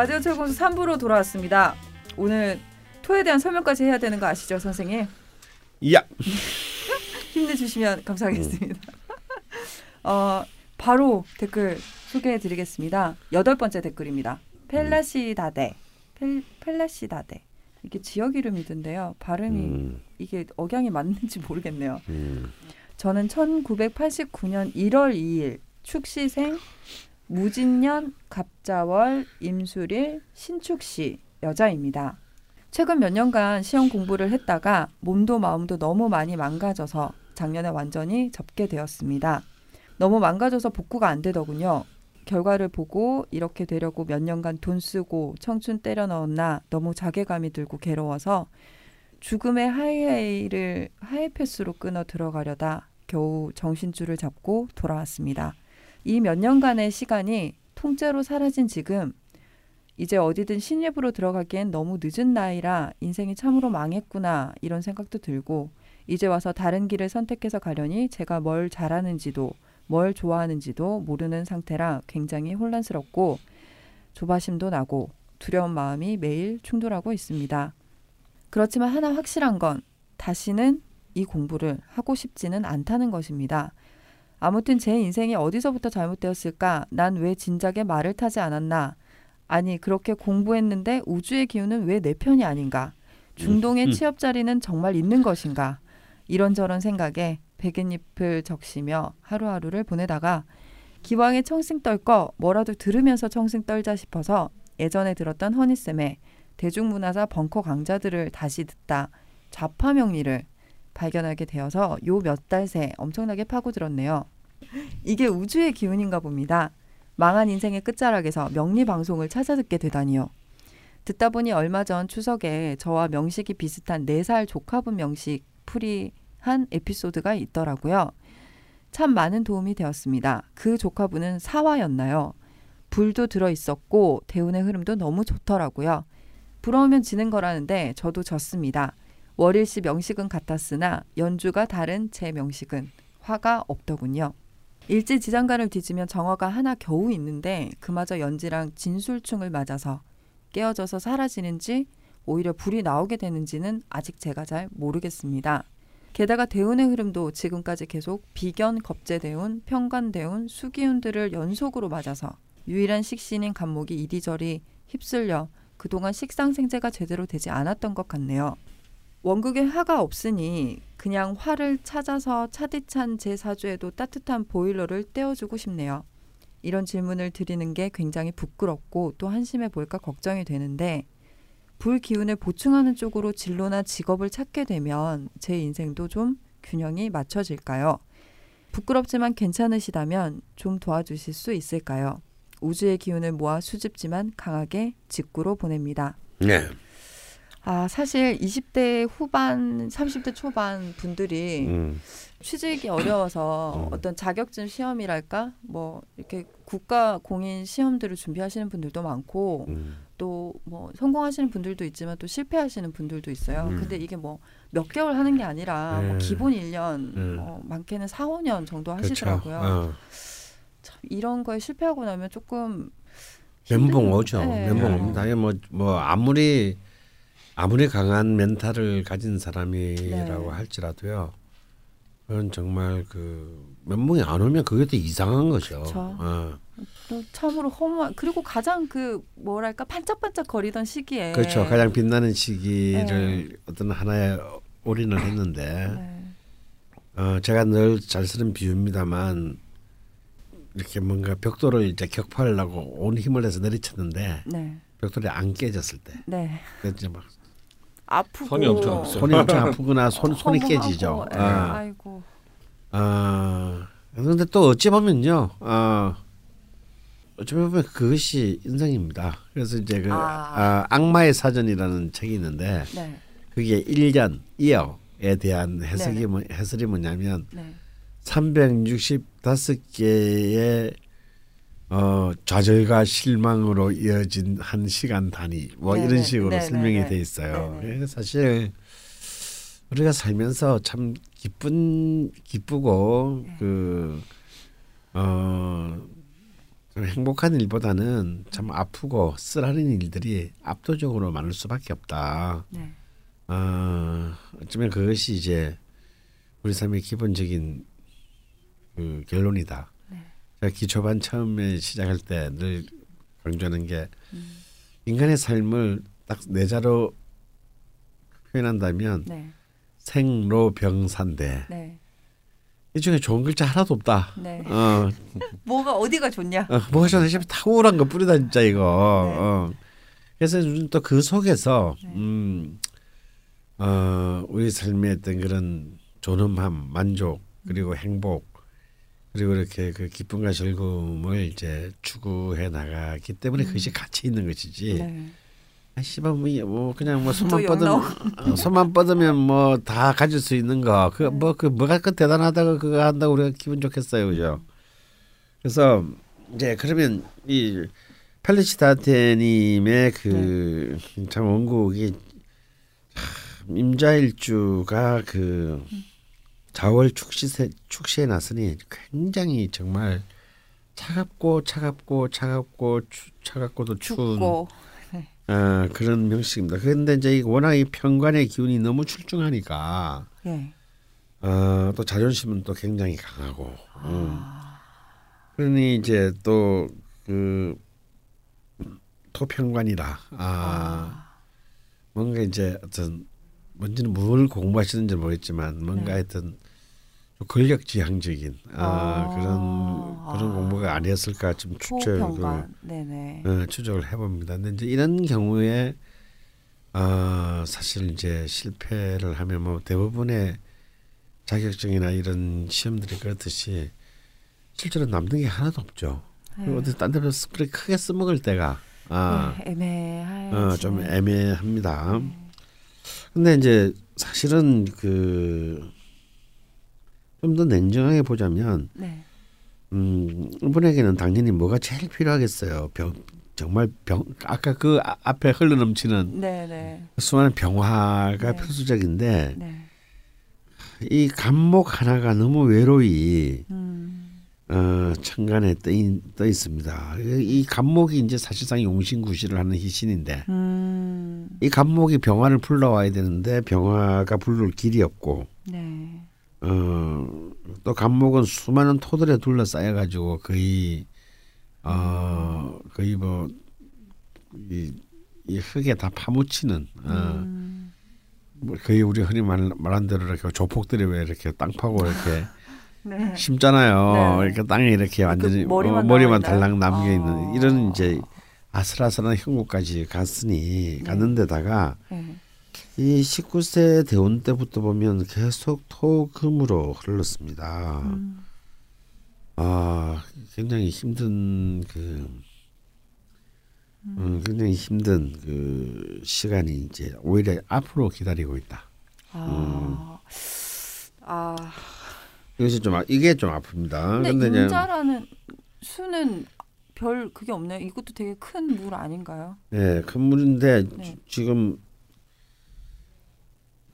라디오 철공수 3부로 돌아왔습니다. 오늘 토에 대한 설명까지 해야 되는 거 아시죠, 선생님? 야. 힘내주시면 감사하겠습니다. 어, 바로 댓글 소개해드리겠습니다. 여덟 번째 댓글입니다. 펠라시다데, 펠, 펠라시다데. 이게 지역 이름이던데요. 발음이 음, 이게 억양이 맞는지 모르겠네요. 음. 저는 1989년 1월 2일 축시생 무진년 갑자월 임술일 신축시 여자입니다. 최근 몇 년간 시험 공부를 했다가 몸도 마음도 너무 많이 망가져서 작년에 완전히 접게 되었습니다. 너무 망가져서 복구가 안 되더군요. 결과를 보고 이렇게 되려고 몇 년간 돈 쓰고 청춘 때려 넣었나 너무 자괴감이 들고 괴로워서 죽음의 하이웨이를 하이패스로 끊어 들어가려다 겨우 정신줄을 잡고 돌아왔습니다. 이 몇 년간의 시간이 통째로 사라진 지금 이제 어디든 신입으로 들어가기엔 너무 늦은 나이라 인생이 참으로 망했구나 이런 생각도 들고 이제 와서 다른 길을 선택해서 가려니 제가 뭘 잘하는지도 뭘 좋아하는지도 모르는 상태라 굉장히 혼란스럽고 조바심도 나고 두려운 마음이 매일 충돌하고 있습니다. 그렇지만 하나 확실한 건 다시는 이 공부를 하고 싶지는 않다는 것입니다. 아무튼 제 인생이 어디서부터 잘못되었을까? 난 왜 진작에 말을 타지 않았나? 아니, 그렇게 공부했는데 우주의 기운은 왜 내 편이 아닌가? 중동의 음. 취업 자리는 정말 있는 것인가? 이런저런 생각에 백엔잎을 적시며 하루하루를 보내다가 기왕에 청승 떨거 뭐라도 들으면서 청승 떨자 싶어서 예전에 들었던 허니쌤의 대중문화사 벙커 강좌들을 다시 듣다 좌파 명리를 발견하게 되어서 요 몇 달 새 엄청나게 파고들었네요. 이게 우주의 기운인가 봅니다. 망한 인생의 끝자락에서 명리 방송을 찾아 듣게 되다니요. 듣다 보니 얼마 전 추석에 저와 명식이 비슷한 네 살 조카분 명식 풀이 한 에피소드가 있더라고요. 참 많은 도움이 되었습니다. 그 조카분은 사화였나요? 불도 들어 있었고 대운의 흐름도 너무 좋더라고요. 부러우면 지는 거라는데 저도 졌습니다. 월일시 명식은 같았으나 연주가 다른 제 명식은 화가 없더군요. 일제 지장간을 뒤지면 정화가 하나 겨우 있는데 그마저 연지랑 진술충을 맞아서 깨어져서 사라지는지 오히려 불이 나오게 되는지는 아직 제가 잘 모르겠습니다. 게다가 대운의 흐름도 지금까지 계속 비견, 겁재대운, 평관대운, 수기운들을 연속으로 맞아서 유일한 식신인 간목이 이리저리 휩쓸려 그동안 식상생재가 제대로 되지 않았던 것 같네요. 원국에 화가 없으니 그냥 화를 찾아서 차디찬 제 사주에도 따뜻한 보일러를 떼어주고 싶네요. 이런 질문을 드리는 게 굉장히 부끄럽고 또 한심해 보일까 걱정이 되는데 불 기운을 보충하는 쪽으로 진로나 직업을 찾게 되면 제 인생도 좀 균형이 맞춰질까요? 부끄럽지만 괜찮으시다면 좀 도와주실 수 있을까요? 우주의 기운을 모아 수줍지만 강하게 직구로 보냅니다. 네. 아, 사실 20대 후반, 30대 초반 분들이 음. 취직이 어려워서 음. 어떤 자격증 시험이랄까? 뭐 이렇게 국가 공인 시험들을 준비하시는 분들도 많고 음. 또뭐 성공하시는 분들도 있지만 또 실패하시는 분들도 있어요. 음. 근데 이게 뭐 몇 개월 하는 게 아니라 뭐 네. 기본 1년, 음. 어, 많게는 4, 5년 정도. 하시더라고요. 어. 참 이런 거에 실패하고 나면 조금 멘붕 오죠. 네. 멘붕 옵니다. 뭐, 뭐 아무리 아무리 강한 멘탈을 가진 사람이라고 네. 할지라도요. 그건 정말 그 멘붕이 안 오면 그게 더 이상한 거죠. 그쵸. 어. 또 참으로 허무한 그리고 가장 그 뭐랄까 반짝반짝 거리던 시기에 그렇죠. 가장 빛나는 시기를 어떤 하나에 올인을 했는데 네. 어, 제가 늘 잘 쓰는 비유입니다만 이렇게 뭔가 벽돌을 이제 격파하려고 온 힘을 내서 내리쳤는데 네. 벽돌이 안 깨졌을 때 네. 그래서 막 아프고 손이 엄청 아프죠. 손이 엄청 아프거나 손 손이 깨지죠. 예, 아, 아이고. 아, 그런데 또 어찌 보면요. 아, 어찌 보면 그것이 인생입니다. 그래서 이제 그 아. 아, 악마의 사전이라는 책이 있는데 네. 그게 일년 이어에 대한 해석이 네네. 뭐, 해설이 뭐냐면 네. 365개의 어, 좌절과 실망으로 이어진 한 시간 단위 뭐 네네. 이런 식으로 네네네. 설명이 돼 있어요. 네네. 그래서 사실 우리가 살면서 참 기쁜 기쁘고 네. 그 어, 좀 행복한 일보다는 참 아프고 쓰라린 일들이 압도적으로 많을 수밖에 없다. 네. 어, 어쩌면 그것이 이제 우리 삶의 기본적인 그 결론이다. 네. 제가 기초반 처음에 시작할 때 늘 강조하는 게 음. 인간의 삶을 딱 네 자로 표현한다면 네. 생로병사인데 네. 이 중에 좋은 글자 하나도 없다. 네. 어, 뭐가 어디가 좋냐? 어 뭐가 좋나 싶 탁월한 거 뿌리다 진짜 이거. 네. 어. 그래서 요즘 또 그 속에서 네. 음, 어, 우리 삶의 어떤 그런 존엄함, 만족 그리고 행복 그리고 이렇게 그 기쁨과 즐거움을 이제 추구해 나가기 때문에 그것이 가치 있는 것이지. 음. 네. 아 씨발 뭐, 이- 뭐 그냥 뭐 손만 또 뻗으면 어, 손만 뻗으면 뭐 다 가질 수 있는 거. 그 뭐 그 뭐가 그 대단하다고 그거 한다고 우리가 기분 좋겠어요 그죠? 그래서 이제 그러면 이 팔레시타테 님의 그참 원곡이 참 임자일주가 그 자월 축시세 축시에 났으니 굉장히 정말 차갑고 차갑고 차갑고 추, 차갑고도 추운 아, 그런 명식입니다. 그런데 이제 이 워낙 이 편관의 기운이 너무 출중하니까 예. 어, 또 자존심은 또 굉장히 강하고 음. 아. 그러니 이제 또그 토편관이라 아, 뭔가 이제 어떤 뭔지는 뭘 공부하시는지 모르겠지만 뭔가 네. 하여튼 좀 권력지향적인 아, 아. 그런 그런 아. 공부가 아니었을까 좀 추측을 초평관. 네네. 어, 추적을 해봅니다. 근데 이제 이런 경우에 어, 사실 이제 실패를 하면 뭐 대부분의 자격증이나 이런 시험들이 그렇듯이 실제로 남는 게 하나도 없죠. 그리고 어디 딴 데서 그렇게 크게 써먹을 때가 아, 네, 애매할. 어, 좀 애매합니다. 근데 이제 사실은 그 좀 더 냉정하게 보자면 네. 음, 이분에게는 당연히 뭐가 제일 필요하겠어요. 병 정말 병 아까 그 아- 앞에 흘러넘치는 네네. 수많은 병화가 네. 필수적인데 네. 이 감목 하나가 너무 외로이 음. 어, 천간에 떠, 있, 떠 있습니다. 이 감목이 이제 사실상 용신구시를 하는 희신인데 음. 이 감목이 병화를 불러와야 되는데 병화가 부를 길이 없고 네. 어, 또 감목은 수많은 토들에 둘러싸여 가지고 거의 어 거의 뭐이 이 흙에 다 파묻히는 어, 음. 뭐 거의 우리 흔히 말, 말한 대로 이렇게 조폭들이 왜 이렇게 땅 파고 이렇게 네. 심잖아요. 네. 이렇게 땅에 이렇게 완전히 그 머리만 어, 머리만? 달랑 남겨 있는 아. 이런 이제 아슬아슬한 형국까지 갔으니 네. 갔는데다가 네. 이 19세 대운 때부터 보면 계속 토금으로 흘렀습니다. 음. 아 굉장히 힘든 그 음, 굉장히 힘든 그 시간이 이제 오히려 앞으로 기다리고 있다. 아. 아. 이것이 좀 아- 이게 좀 아픕니다. 근데 근데 이제 임자라는 수는 별 그게 없네요. 이것도 되게 큰 물 아닌가요? 예, 큰 물인데 네. 지- 지금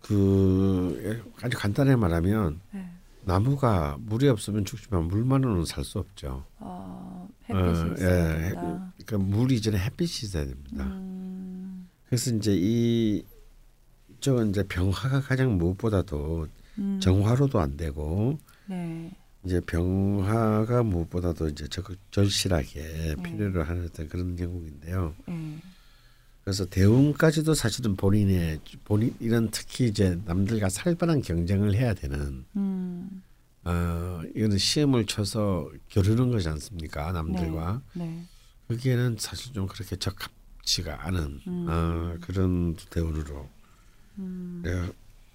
그 아주 간단하게 말하면 네. 나무가 물이 없으면 죽지만 물만으로는 살 수 없죠. 아, 어, 햇빛이 있어야 예, 된다. 그러니까 물 이 전에 햇빛이 있어야 됩니다. 음. 그래서 이제 이 이쪽은 이제 병화가 가장 무엇보다도 음. 정화로도 안 되고 네. 이제 병화가 무엇보다도 이제 적극 절실하게 음. 필요로 하는 어떤 그런 경우인데요. 네. 그래서 대운까지도 사실은 본인의 본인 이런 특히 이제 남들과 살벌한 경쟁을 해야 되는 음. 어 이거는 시험을 쳐서 겨루는 거지 않습니까 남들과 네. 거기에는 사실 좀 그렇게 적합치가 않은 음. 어, 그런 대운으로 음. 네,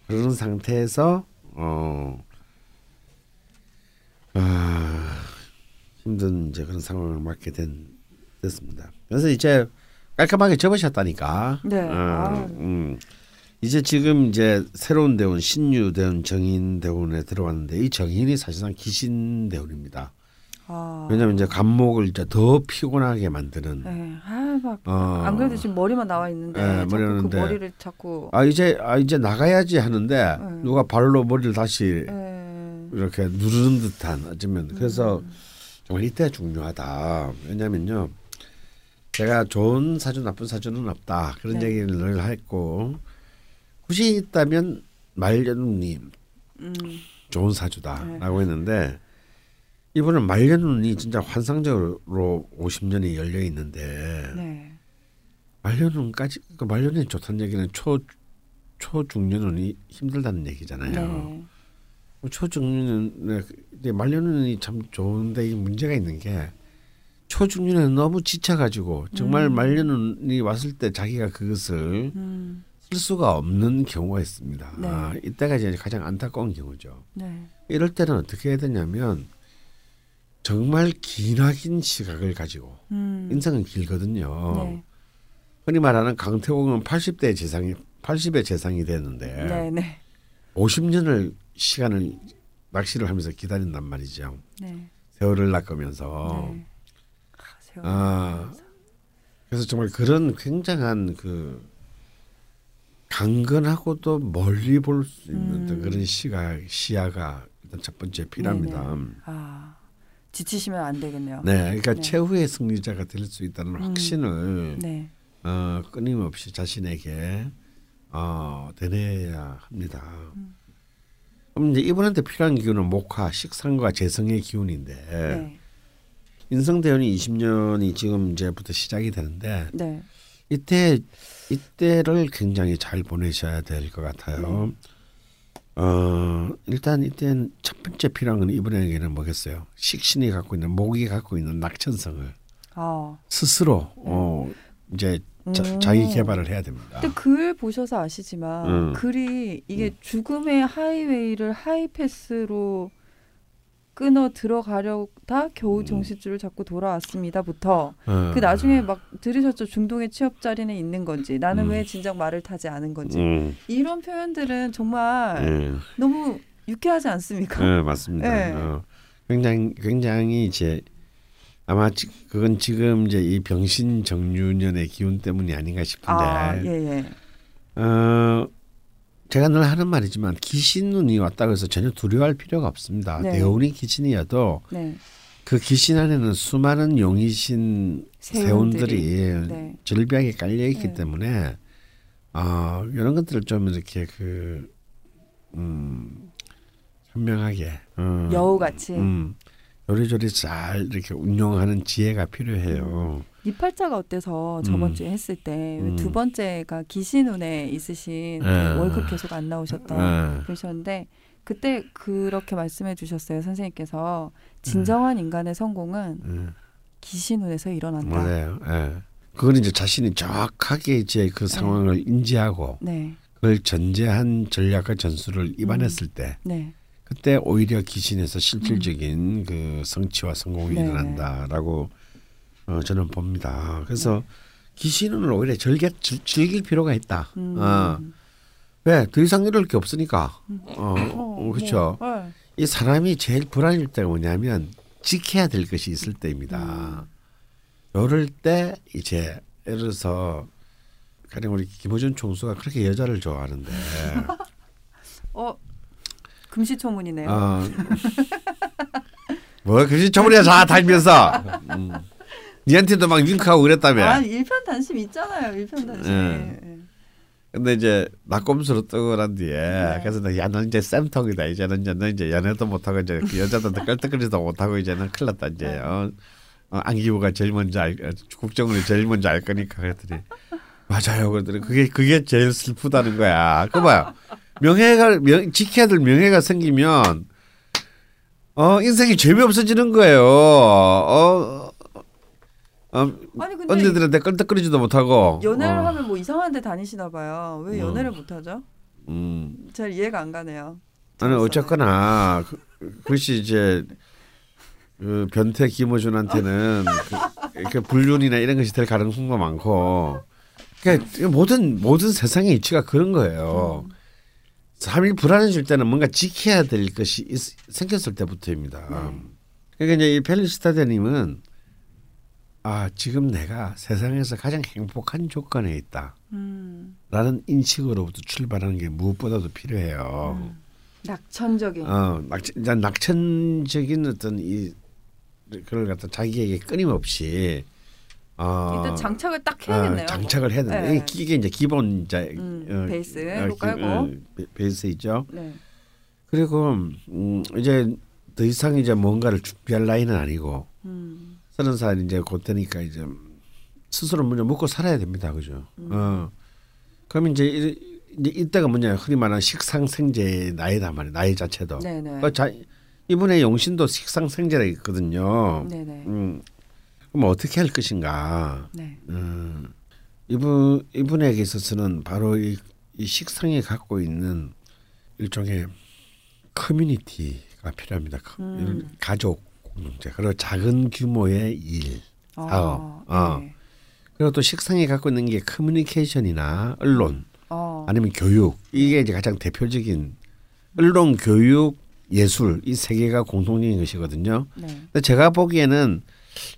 그런 상태에서 어 아, 힘든 이제 그런 상황을 맞게 된 됐습니다. 그래서 이제 깔끔하게 접으셨다니까. 네. 어, 아. 음. 이제 지금 이제 새로운 대운 신유 대운 정인 대운에 들어왔는데 이 정인이 사실상 기신 대운입니다. 아. 왜냐하면 이제 감목을 이제 더 피곤하게 만드는. 네. 아, 막. 어. 안 그래도 지금 머리만 나와 있는데 네, 머리였는데. 그 머리를 자꾸 아 이제 아 이제 나가야지 하는데 네. 누가 발로 머리를 다시 네. 이렇게 누르는 듯한 어쩌면 그래서 정말 이때 중요하다. 왜냐면요. 제가 좋은 사주 나쁜 사주는 없다. 그런 네. 얘기를 늘 했고 굳이 있다면 말년운이 음. 좋은 사주다라고 했는데 이분은 말년운이 진짜 환상적으로 50년이 열려 있는데 네. 말년운까지 그 말년운이 좋다는 얘기는 초 초중년운이 힘들다는 얘기잖아요. 네. 초중년은 이제 말년운이 참 좋은데 이 문제가 있는 게 초중년은 너무 지쳐가지고 정말 음. 말년운이 왔을 때 자기가 그것을 음. 쓸 수가 없는 경우가 있습니다. 네. 아, 이때가 이제 가장 안타까운 경우죠. 네. 이럴 때는 어떻게 해야 되냐면 정말 기나긴 시각을 가지고 음. 인생은 길거든요. 네. 흔히 말하는 강태공은 80대 재상이 80의 재상이. 네. 50년을 시간을 낚시를 하면서 기다린단 말이죠. 네. 세월을 낚으면서 네. 아. 아 그래서 정말 그런 굉장한 그 강건하고도 멀리 볼 수 있는 음. 그런 시각 시야가 일단 첫 번째 필요합니다. 아 지치시면 안 되겠네요. 네, 그러니까 네. 최후의 승리자가 될 수 있다는 음. 확신을 네. 어, 끊임없이 자신에게 어, 되뇌야 합니다. 음. 그럼 이제 이분한테 필요한 기운은 목화, 식상과 재성의 기운인데 네. 인성대운이 20년이 지금 이제부터 시작이 되는데 네. 이때 이때를 굉장히 잘 보내셔야 될 것 같아요. 어 일단 이때는 첫 번째 필요한 건 이분에게는 뭐겠어요? 식신이 갖고 있는 목이 갖고 있는 낙천성을 아. 스스로 어 이제 자, 음. 자기 개발을 해야 됩니다. 근데 글 보셔서 아시지만 음. 글이 이게 죽음의 하이웨이를 하이패스로 끊어 들어가려다 겨우 음. 정신줄을 잡고 돌아왔습니다부터 어. 그 나중에 막 들으셨죠 중동의 취업 자리는 있는 건지 나는 음. 왜 진작 말을 타지 않은 건지 음, 이런 표현들은 정말 예, 너무 유쾌하지 않습니까? 예, 맞습니다. 네. 어, 굉장히 굉장히 이제 아마 지, 그건 지금 이제 이 병신 정유년의 기운 때문이 아닌가 싶은데 아, 예, 예. 어, 제가 늘 하는 말이지만 귀신 눈이 왔다고 해서 전혀 두려워할 필요가 없습니다. 네. 대운이 귀신이어도 네. 그 귀신 안에는 수많은 용이신 세운들이. 세운들이 네. 절벽에 깔려 있기 네. 때문에 아 이런 것들을 좀 이렇게 그 음, 현명하게 어, 여우같이 음, 요리조리 잘 이렇게 운용하는 지혜가 필요해요. 이팔자가 어때서 저번 음. 주에 했을 때 음. 두 번째가 기신운에 있으신 그 네. 월급 계속 안 나오셨던 예. 그러셨는데 그때 그렇게 말씀해 주셨어요 선생님께서 진정한 인간의 성공은 예. 기신운에서 일어난다. 맞아요. 예. 그건 이제 자신이 정확하게 이제 그 상황을 인지하고 네, 그걸 전제한 전략과 전술을 입안했을 때 네, 그때 오히려 기신에서 실질적인 그 성취와 성공이 음. 네. 일어난다라고 어, 저는 봅니다. 그래서 기신은 오히려 즐겨, 즐, 즐길 필요가 있다. 음. 어. 왜? 더 이상 이럴 게 없으니까. 음. 어, 어, 그렇죠. 뭐, 네. 이 사람이 제일 불안일 때가 뭐냐면 지켜야 될 것이 있을 때입니다. 이럴 때 이제 예를 들어서 가령 우리 김호준 총수가 그렇게 여자를 좋아하는데 어, 금시초문이네요. 어, 뭐 저번에 다 달면서 음. 니한테도 막 윙크하고 그랬다며. 아, 일편 단심 있잖아요. 일편 단심. 예. 예. 근데 이제 낙곰수로 뜨고 난 뒤에 네. 그래서 나, 야, 너 이제 쌤통이다. 이제는 이제 너 이제 연애도 못하고 이제 그 여자들한테 끌떡거리도 못하고 이제는 큰일 났다 이제. 어, 어, 안기부가 제일 먼저 알, 어, 국정원이 제일 먼저 알 거니까 그랬더니 맞아요. 그랬더니 그게 그게 제일 슬프다는 거야. 그 봐요. 명예가 명, 지켜야 될 명예가 생기면 어 인생이 재미없어지는 거예요. 어, 어 아니 근데 언니들한테 끌떡거리지도 못하고 연애를 어, 하면 뭐 이상한 데 다니시나 봐요. 왜 음. 연애를 못 하죠? 음. 잘 이해가 안 가네요. 아니. 어쨌거나 그, 그것이 이제 그 변태 김호준한테는 그, 그 불륜이나 이런 것이 될 가능성도 많고 그러니까 모든 모든 세상의 이치가 그런 거예요. 음. 삶이 불안해질 때는 뭔가 지켜야 될 것이 있, 생겼을 때부터입니다. 네. 그러니까 이제 이 펠리스타데님은 아 지금 내가 세상에서 가장 행복한 조건에 있다. 음, 라는 인식으로부터 출발하는 게 무엇보다도 필요해요. 음. 낙천적인. 어, 낙천, 낙천적인 어떤 이 그걸 갖다 자기에게 끊임없이 어, 일단 장착을 딱 해야겠네요. 어, 장착을 해야 된다. 네. 이게 이제 기본 이제 음, 어, 베이스로 기- 깔고. 어, 베- 베이스이죠. 네. 그리고 음, 이제 더 이상 이제 뭔가를 준비할 나이는 아니고 음. 서른 살 이제 곧 되니까 이제 스스로 먼저 먹고 살아야 됩니다, 그죠? 음. 어. 그럼 이제 이- 이제 이때가 뭐냐 흔히 말하는 식상생제 나이다 말이야 나이 자체도. 네네. 어, 자, 이분의 용신도 식상생제라 있거든요. 네네. 음, 그럼 어떻게 할 것인가? 네. 음, 이분 이분에게 있어서는 바로 이, 이 식상이 갖고 있는 일종의 커뮤니티가 필요합니다. 커- 음. 가족 그리고 작은 규모의 일 사업. 어. 네. 그리고 또 식상이 갖고 있는 게 커뮤니케이션이나 언론 어. 아니면 교육 이게 이제 가장 대표적인 언론 교육 예술 이 세 개가 공통적인 것이거든요. 네. 근데 제가 보기에는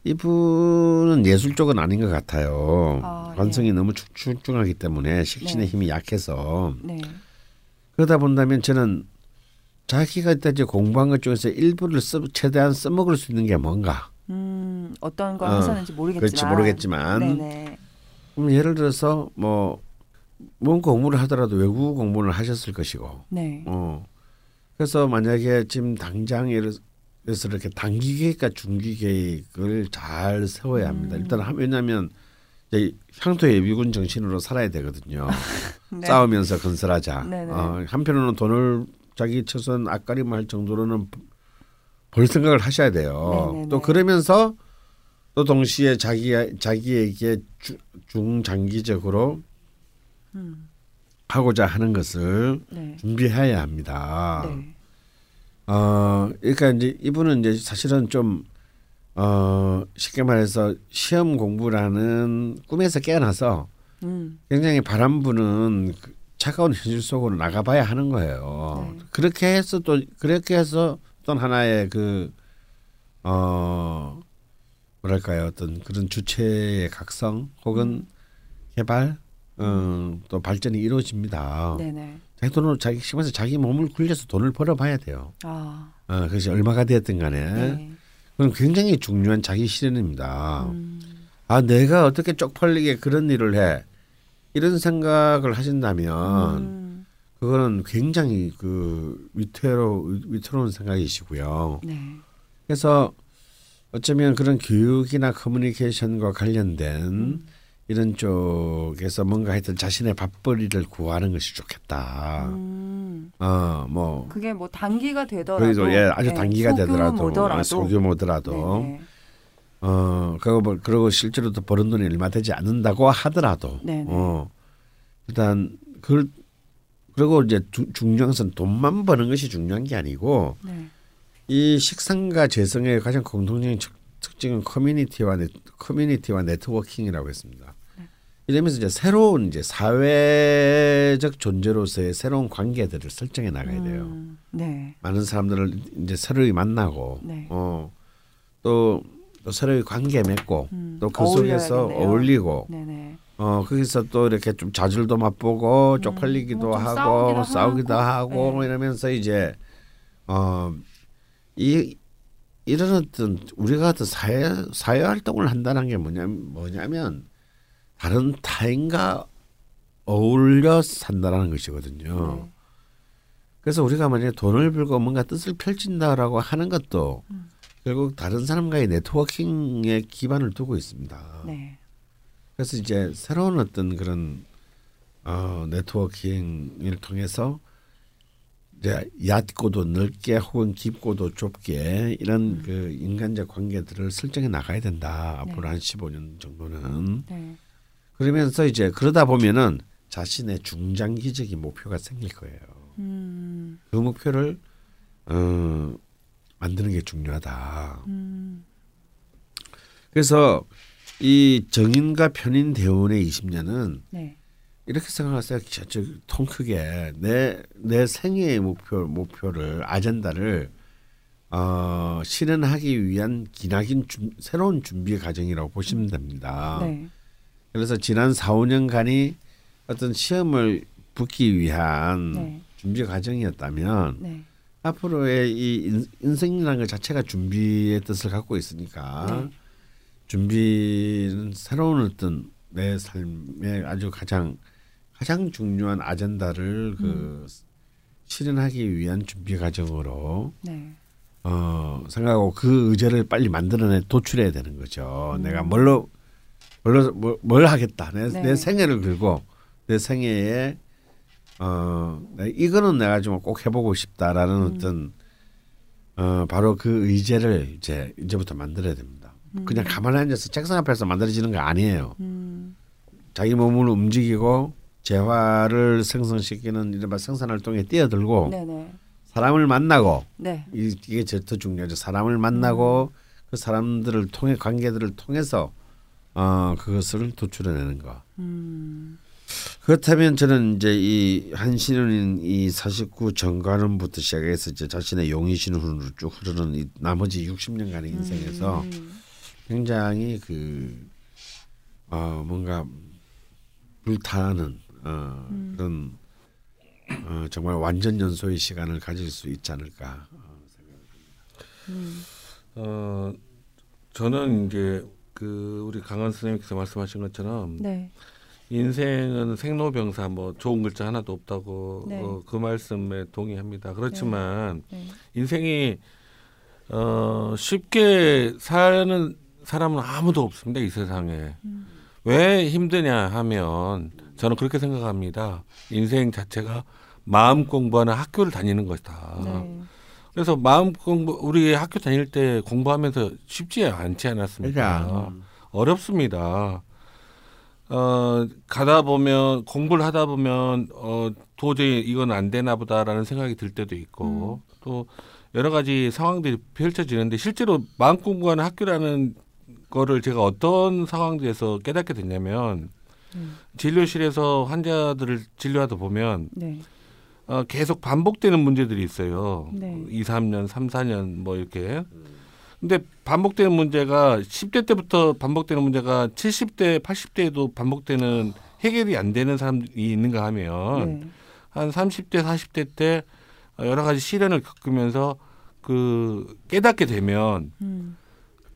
이분은 예술 쪽은 아닌 것 같아요. 아, 관성이 너무 축- 출중하기 때문에 식신의 네. 힘이 약해서 네. 그러다 본다면 저는 자기가 이때 이제 공부한 것 중에서 일부를 써, 최대한 써먹을 수 있는 게 뭔가 음, 어떤 걸 어, 하셨는지 모르겠지만. 그렇지 모르겠지만 네네. 음, 예를 들어서 뭐 뭔 공부를 하더라도 외국어 공부를 하셨을 것이고 네. 어 그래서 만약에 지금 당장 예를 들어서 이렇게 단기 계획과 중기 계획을 잘 세워야 합니다. 음. 일단 하- 왜냐하면 이제 향토 예비군 정신으로 살아야 되거든요. 네. 싸우면서 건설하자. 네 네. 어, 한편으로는 돈을 자기 처선 앞가림할 정도로는 벌 생각을 하셔야 돼요. 네네네. 또 그러면서 또 동시에 자기 자기에게 주- 중장기적으로 음. 하고자 하는 것을 네. 준비해야 합니다. 네. 어, 그러니까 이제 이분은 이제 사실은 좀 어, 쉽게 말해서 시험 공부라는 꿈에서 깨어나서 음. 굉장히 바람 부는 그 차가운 현실 속으로 나가봐야 하는 거예요. 네. 그렇게 해서 또 그렇게 해서 또 하나의 그 어, 뭐랄까요 어떤 그런 주체의 각성 혹은 음. 개발 어, 또 발전이 이루어집니다. 네네. 자기 돈으로 자기 심해서 자기 몸을 굴려서 돈을 벌어봐야 돼요. 아. 어, 그것이 얼마가 되었든 간에 네. 그건 굉장히 중요한 자기 실현입니다. 음. 아 내가 어떻게 쪽팔리게 그런 일을 해 이런 생각을 하신다면 음. 그거는 굉장히 그 위태로 위태로운 생각이시고요. 네. 그래서 어쩌면 그런 교육이나 커뮤니케이션과 관련된 음. 이런 쪽에서 뭔가 하여튼 자신의 밥벌이를 구하는 것이 좋겠다. 음. 어 뭐 그게 뭐 단기가 되더라도 그래도 예 아주 네, 단기가 되더라도 소규모더라도. 아, 소규모더라도 네네. 어 그거 뭐 그리고 실제로도 버는 돈이 얼마 되지 않는다고 하더라도 네네. 어 일단 그걸 그리고 이제 주- 중요한 것은 돈만 버는 것이 중요한 게 아니고 네. 이 식상과 재성의 가장 공통적인 특- 특징은 커뮤니티와 네, 커뮤니티와 네트워킹이라고 했습니다. 네. 이러면서 이제 새로운 이제 사회적 존재로서의 새로운 관계들을 설정해 나가야 돼요. 음. 네. 많은 사람들을 이제 새로이 만나고 네. 어또 또 새로이 관계 맺고 음. 또그 속에서. 어울리고 네네. 어 거기서 또 이렇게 좀 자질도 맛보고 쪽팔리기도 뭐좀 하고 싸우기도 싸우기도 하고. 하고 네. 이러면서 이제 어이 이런 어떤 우리가 어떤 사회 사회 활동을 한다는 게 뭐냐면 뭐냐면 다른 타인과 어울려 산다라는 것이거든요. 네. 그래서 우리가 만약에 돈을 벌고 뭔가 뜻을 펼친다라고 하는 것도 음. 결국 다른 사람과의 네트워킹에 기반을 두고 있습니다. 네. 그래서 이제 새로운 어떤 그런 어, 네트워킹을 통해서 이제 얕고도 넓게 혹은 깊고도 좁게 이런 그 인간적 관계들을 설정해 나가야 된다. 앞으로 네. 한 15년 정도는 네. 그러면서 이제 그러다 보면은 자신의 중장기적인 목표가 생길 거예요. 음. 그 목표를 어, 만드는 게 중요하다. 음. 그래서 이 정인과 편인 대운의 20년은 네. 이렇게 생각하세요. 통 크게 내 내 생애의 목표 목표를 아젠다를 어, 실현하기 위한 기나긴 준, 새로운 준비 과정이라고 보시면 됩니다. 네. 그래서 지난 4, 5년간이 어떤 시험을 붙기 위한 네. 준비 과정이었다면 네. 앞으로의 이 인, 인생이라는 것 자체가 준비의 뜻을 갖고 있으니까 네. 준비는 새로운 어떤 내 삶의 아주 가장 가장 중요한 아젠다를 그 실현하기 위한 준비 과정으로 네. 어 생각하고 그 의제를 빨리 만들어내 도출해야 되는 거죠. 내가 뭘로 뭘로 뭘, 뭘 하겠다. 내, 네. 내 생애를 걸고 내 생애에 어 내- 이거는 내가 좀 꼭 해보고 싶다라는 어떤 어 바로 그 의제를 이제 이제부터 만들어야 됩니다. 그냥 가만히 앉아서 책상 앞에서 만들어지는 거 아니에요. 음. 자기 몸을 움직이고 재화를 생성시키는 이른바 생산 활동에 뛰어들고 네네. 사람을 만나고 네. 이- 이게 제일 더 중요하죠. 사람을 만나고 그 사람들을 통해 관계들을 통해서 어 그것을 도출해내는 거. 음. 그렇다면 저는 이제 이 한신은인 이 49 정관원부터 시작해서 이제 자신의 용의신으로 쭉 흐르는 이 나머지 60년간의 인생에서 음. 굉장히 그 어, 뭔가 불타는 어, 음. 그런 어, 정말 완전 연소의 시간을 가질 수 있지 않을까. 음. 어 저는 이제 그 우리 강원 선생님께서 말씀하신 것처럼 네. 인생은 생로병사 뭐 좋은 글자 하나도 없다고 네. 어, 그 말씀에 동의합니다. 그렇지만 네. 인생이 어 쉽게 사는 사람은 아무도 없습니다 이 세상에 음. 왜 힘드냐 하면 저는 그렇게 생각합니다 인생 자체가 마음 공부하는 학교를 다니는 것이다 네. 그래서 마음 공부 우리 학교 다닐 때 공부하면서 쉽지 않지 않았습니까 그러니까 어렵습니다. 어 가다 보면 공부를 하다 보면 어 도저히 이건 안 되나 보다라는 생각이 들 때도 있고 또 여러 가지 상황들이 펼쳐지는데 실제로 마음 공부하는 학교라는 거를 제가 어떤 상황들에서 깨닫게 됐냐면 음. 진료실에서 환자들을 진료하다 보면 네. 어, 계속 반복되는 문제들이 있어요. 네. 2, 3년, 3, 4년 뭐 이렇게. 근데 반복되는 문제가 10대 때부터 반복되는 문제가 70대, 80대에도 반복되는 해결이 안 되는 사람이 있는가 하면 네. 한 30대, 40대 때 여러 가지 시련을 겪으면서 그 깨닫게 되면 음.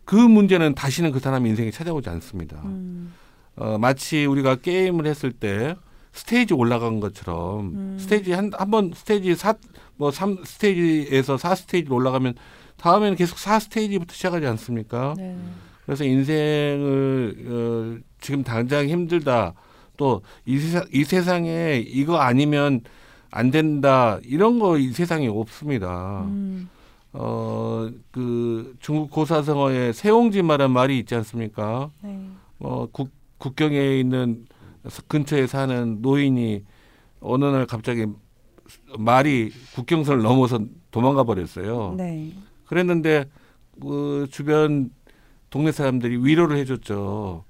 그 문제는 다시는 그 사람 인생에 찾아오지 않습니다. 음. 어, 마치 우리가 게임을 했을 때 스테이지 올라간 것처럼 음. 스테이지 한 한 번 스테이지 사뭐 삼 스테이지에서 사 스테이지로 올라가면 다음에는 계속 사 스테이지부터 시작하지 않습니까? 네. 그래서 인생을 어, 지금 당장 힘들다 또 이 세상 이 세상에 이거 아니면 안 된다 이런 거 이 세상에 없습니다. 음. 어그 중국 고사성어에 세옹지마라는 말이 있지 않습니까? 네. 어, 국, 국경에 있는 근처에 사는 노인이 어느 날 갑자기 말이 국경선을 넘어서 도망가 버렸어요. 네. 그랬는데 그 주변 동네 사람들이 위로를 해줬죠.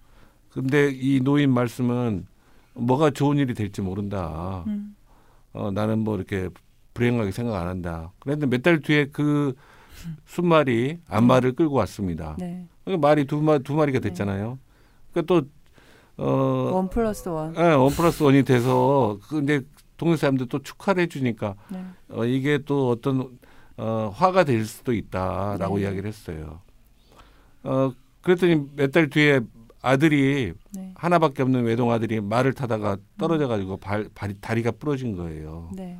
근데 이 노인 말씀은 뭐가 좋은 일이 될지 모른다. 음. 어, 나는 뭐 이렇게 불행하게 생각 안 한다. 그런데 몇 달 뒤에 그 숫말이 암말을 끌고 왔습니다. 네. 그러니까 말이 두, 마, 두 마리가 됐잖아요. 그러니까 또, 어, one plus one. 예, one plus one이 돼서, 근데 동네 사람들 또 축하를 해주니까, 네. 어, 이게 또 어떤, 어, 화가 될 수도 있다라고 네. 이야기를 했어요. 어, 그랬더니 몇 달 뒤에 아들이 네. 하나밖에 없는 외동 아들이 말을 타다가 떨어져 가지고 발, 발, 다리가 부러진 거예요. 네.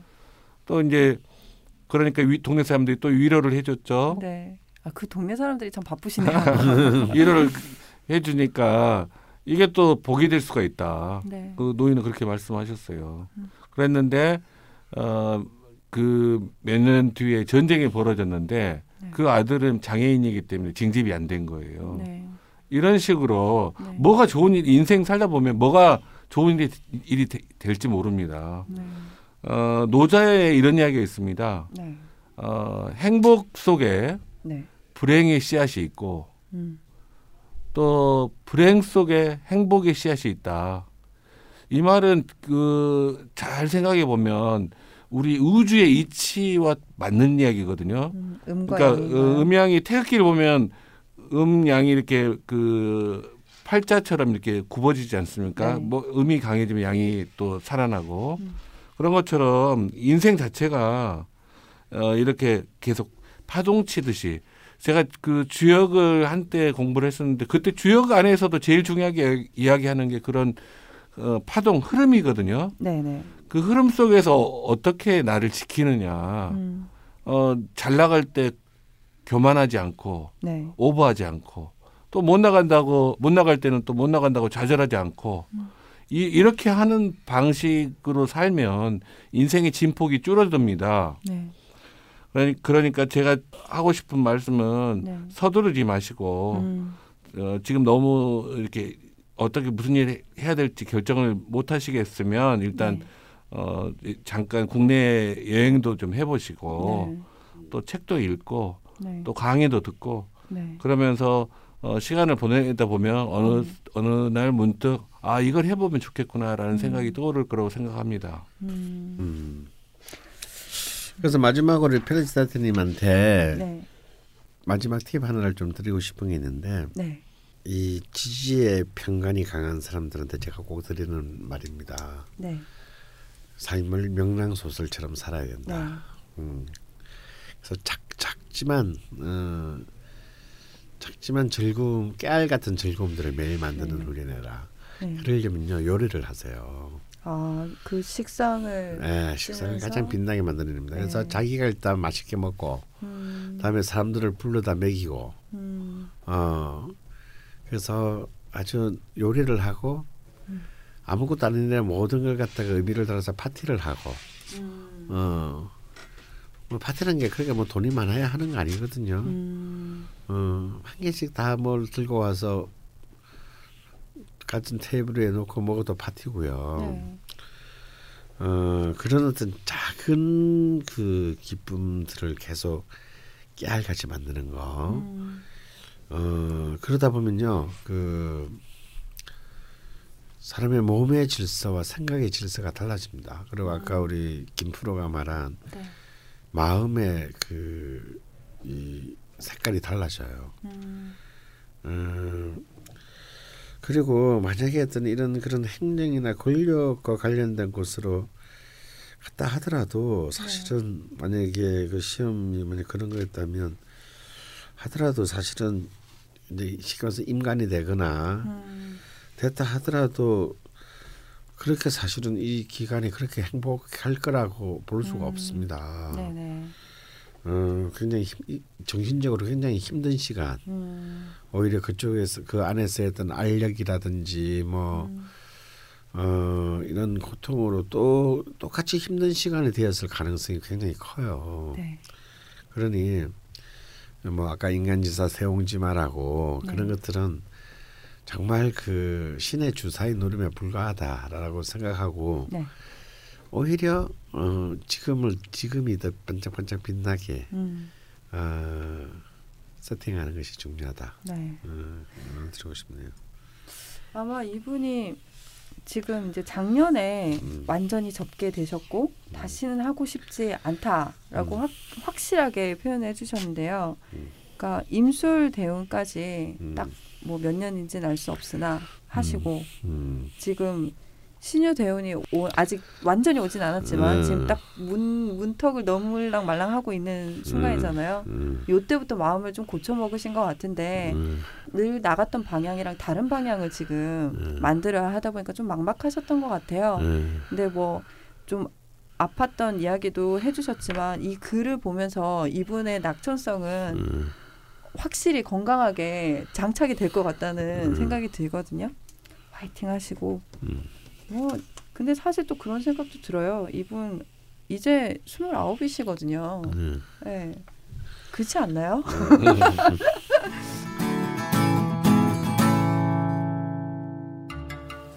또 이제, 그러니까 위, 동네 사람들이 또 위로를 해줬죠. 네. 아, 그 동네 사람들이 참 바쁘시네요. 위로를 해주니까 이게 또 복이 될 수가 있다. 네. 그 노인은 그렇게 말씀하셨어요. 음. 그랬는데 어 그 몇 년 뒤에 전쟁이 벌어졌는데 네. 그 아들은 장애인이기 때문에 징집이 안 된 거예요. 네. 이런 식으로 네. 뭐가 좋은 일 인생 살다 보면 뭐가 좋은 일이, 일이 되- 될지 모릅니다. 네. 어 노자에 이런 이야기가 있습니다. 네. 어 행복 속에 네. 불행의 씨앗이 있고 음. 또 불행 속에 행복의 씨앗이 있다. 이 말은 그 잘 생각해 보면 우리 우주의 이치와 맞는 이야기거든요. 음. 그러니까? 어, 음양이 태극기를 보면 음양이 이렇게 그 팔자처럼 이렇게 굽어지지 않습니까? 네. 뭐 음이 강해지면 양이 또 살아나고 음. 그런 것처럼 인생 자체가 어, 이렇게 계속 파동 치듯이 제가 그 주역을 한때 공부를 했었는데 그때 주역 안에서도 제일 중요하게 이야기하는 게 그런 어, 파동 흐름이거든요. 네 네. 그 흐름 속에서 어떻게 나를 지키느냐. 음, 어, 잘 나갈 때 교만하지 않고 네. 오버하지 않고 또 못 나간다고 못 나갈 때는 또 못 나간다고 좌절하지 않고 이, 이렇게 하는 방식으로 살면 인생의 진폭이 줄어듭니다. 네. 그러니, 그러니까 제가 하고 싶은 말씀은 네. 서두르지 마시고 음, 어, 지금 너무 이렇게 어떻게 무슨 일 해야 될지 결정을 못 하시겠으면 일단 네. 어, 잠깐 국내 여행도 좀 해보시고 네. 또 책도 읽고 네. 또 강의도 듣고 네. 그러면서 어, 시간을 보내다 보면 어느 음. 어느 날 문득 아 이걸 해보면 좋겠구나라는 음. 생각이 떠오를 거라고 생각합니다. 음, 음. 그래서 마지막으로 페르지다트님한테 네. 마지막 팁 하나를 좀 드리고 싶은 게 있는데 네. 이 지지의 편간이 강한 사람들한테 제가 꼭 드리는 말입니다. 네. 삶을 명랑 소설처럼 살아야 된다. 네. 음. 그래서 작, 작지만 어, 작지만 즐거움 깨알 같은 즐거움들을 매일 만드는 네. 훈련해라. 네. 그러려면요 요리를 하세요. 아, 그 식상을 네, 하시면서? 가장 빛나게 만드는 일입니다. 그래서 네. 자기가 일단 맛있게 먹고 음, 다음에 사람들을 불러다 먹이고 음, 어 그래서 아주 요리를 하고 음. 아무것도 아닌데 모든 걸 갖다가 의미를 달아서 파티를 하고 음, 어. 뭐 파티라는 게 그렇게 뭐 돈이 많아야 하는 거 아니거든요. 음, 어, 한 개씩 다 뭘 들고 와서 같은 테이블에 놓고 먹어도 파티고요. 네. 어, 그런 어떤 작은 그 기쁨들을 계속 깨알같이 만드는 거. 음, 어, 그러다 보면요, 그 사람의 몸의 질서와 생각의 질서가 달라집니다. 그리고 아까 우리 김 프로가 말한 네. 마음의 그 이 색깔이 달라져요. 음, 음, 그리고 만약에 어떤 이런 그런 행정이나 권력과 관련된 곳으로 갔다 하더라도 사실은 만약에 그 시험이 만약 그런 거였다면 하더라도 사실은 이제 시간에서 임관이 되거나 음, 됐다 하더라도 그렇게 사실은 이 기간이 그렇게 행복할 거라고 볼 수가 음. 없습니다. 네네. 어, 굉장히 힘, 이- 정신적으로 굉장히 힘든 시간. 음, 오히려 그쪽에서 그 안에서 했던 알력이라든지 뭐 음, 어, 이런 고통으로 또 똑같이 힘든 시간이 되었을 가능성이 굉장히 커요. 네. 그러니 뭐 아까 인간지사 세옹지마라고 네. 그런 것들은 정말 그 신의 주사위 노름에 불과하다라고 생각하고 네. 오히려 어, 지금을 지금이 더 반짝반짝 빛나게 음, 어, 세팅하는 것이 중요하다. 네. 어, 어, 드리고 싶네요. 아마 이분이 지금 이제 작년에 음. 완전히 접게 되셨고 다시는 하고 싶지 않다라고 음. 확, 확실하게 표현해 주셨는데요. 음. 그러니까 임술 대운까지 음. 딱 뭐 몇 년인지는 알 수 없으나 하시고 음, 지금 신유 대운이 오, 아직 완전히 오진 않았지만 음. 지금 딱 문 문턱을 넘을랑 말랑 하고 있는 순간이잖아요. 음, 요때부터 마음을 좀 고쳐 먹으신 것 같은데 음, 늘 나갔던 방향이랑 다른 방향을 지금 음. 만들어야 하다 보니까 좀 막막하셨던 것 같아요. 음, 근데 뭐좀 아팠던 이야기도 해주셨지만 이 글을 보면서 이분의 낙천성은 음. 확실히 건강하게 장착이 될 것 같다는 음. 생각이 들거든요. 화이팅 하시고 음. 뭐 근데 사실 또 그런 생각도 들어요. 이분 이제 스물아홉이시거든요. 음. 네. 그렇지 않나요?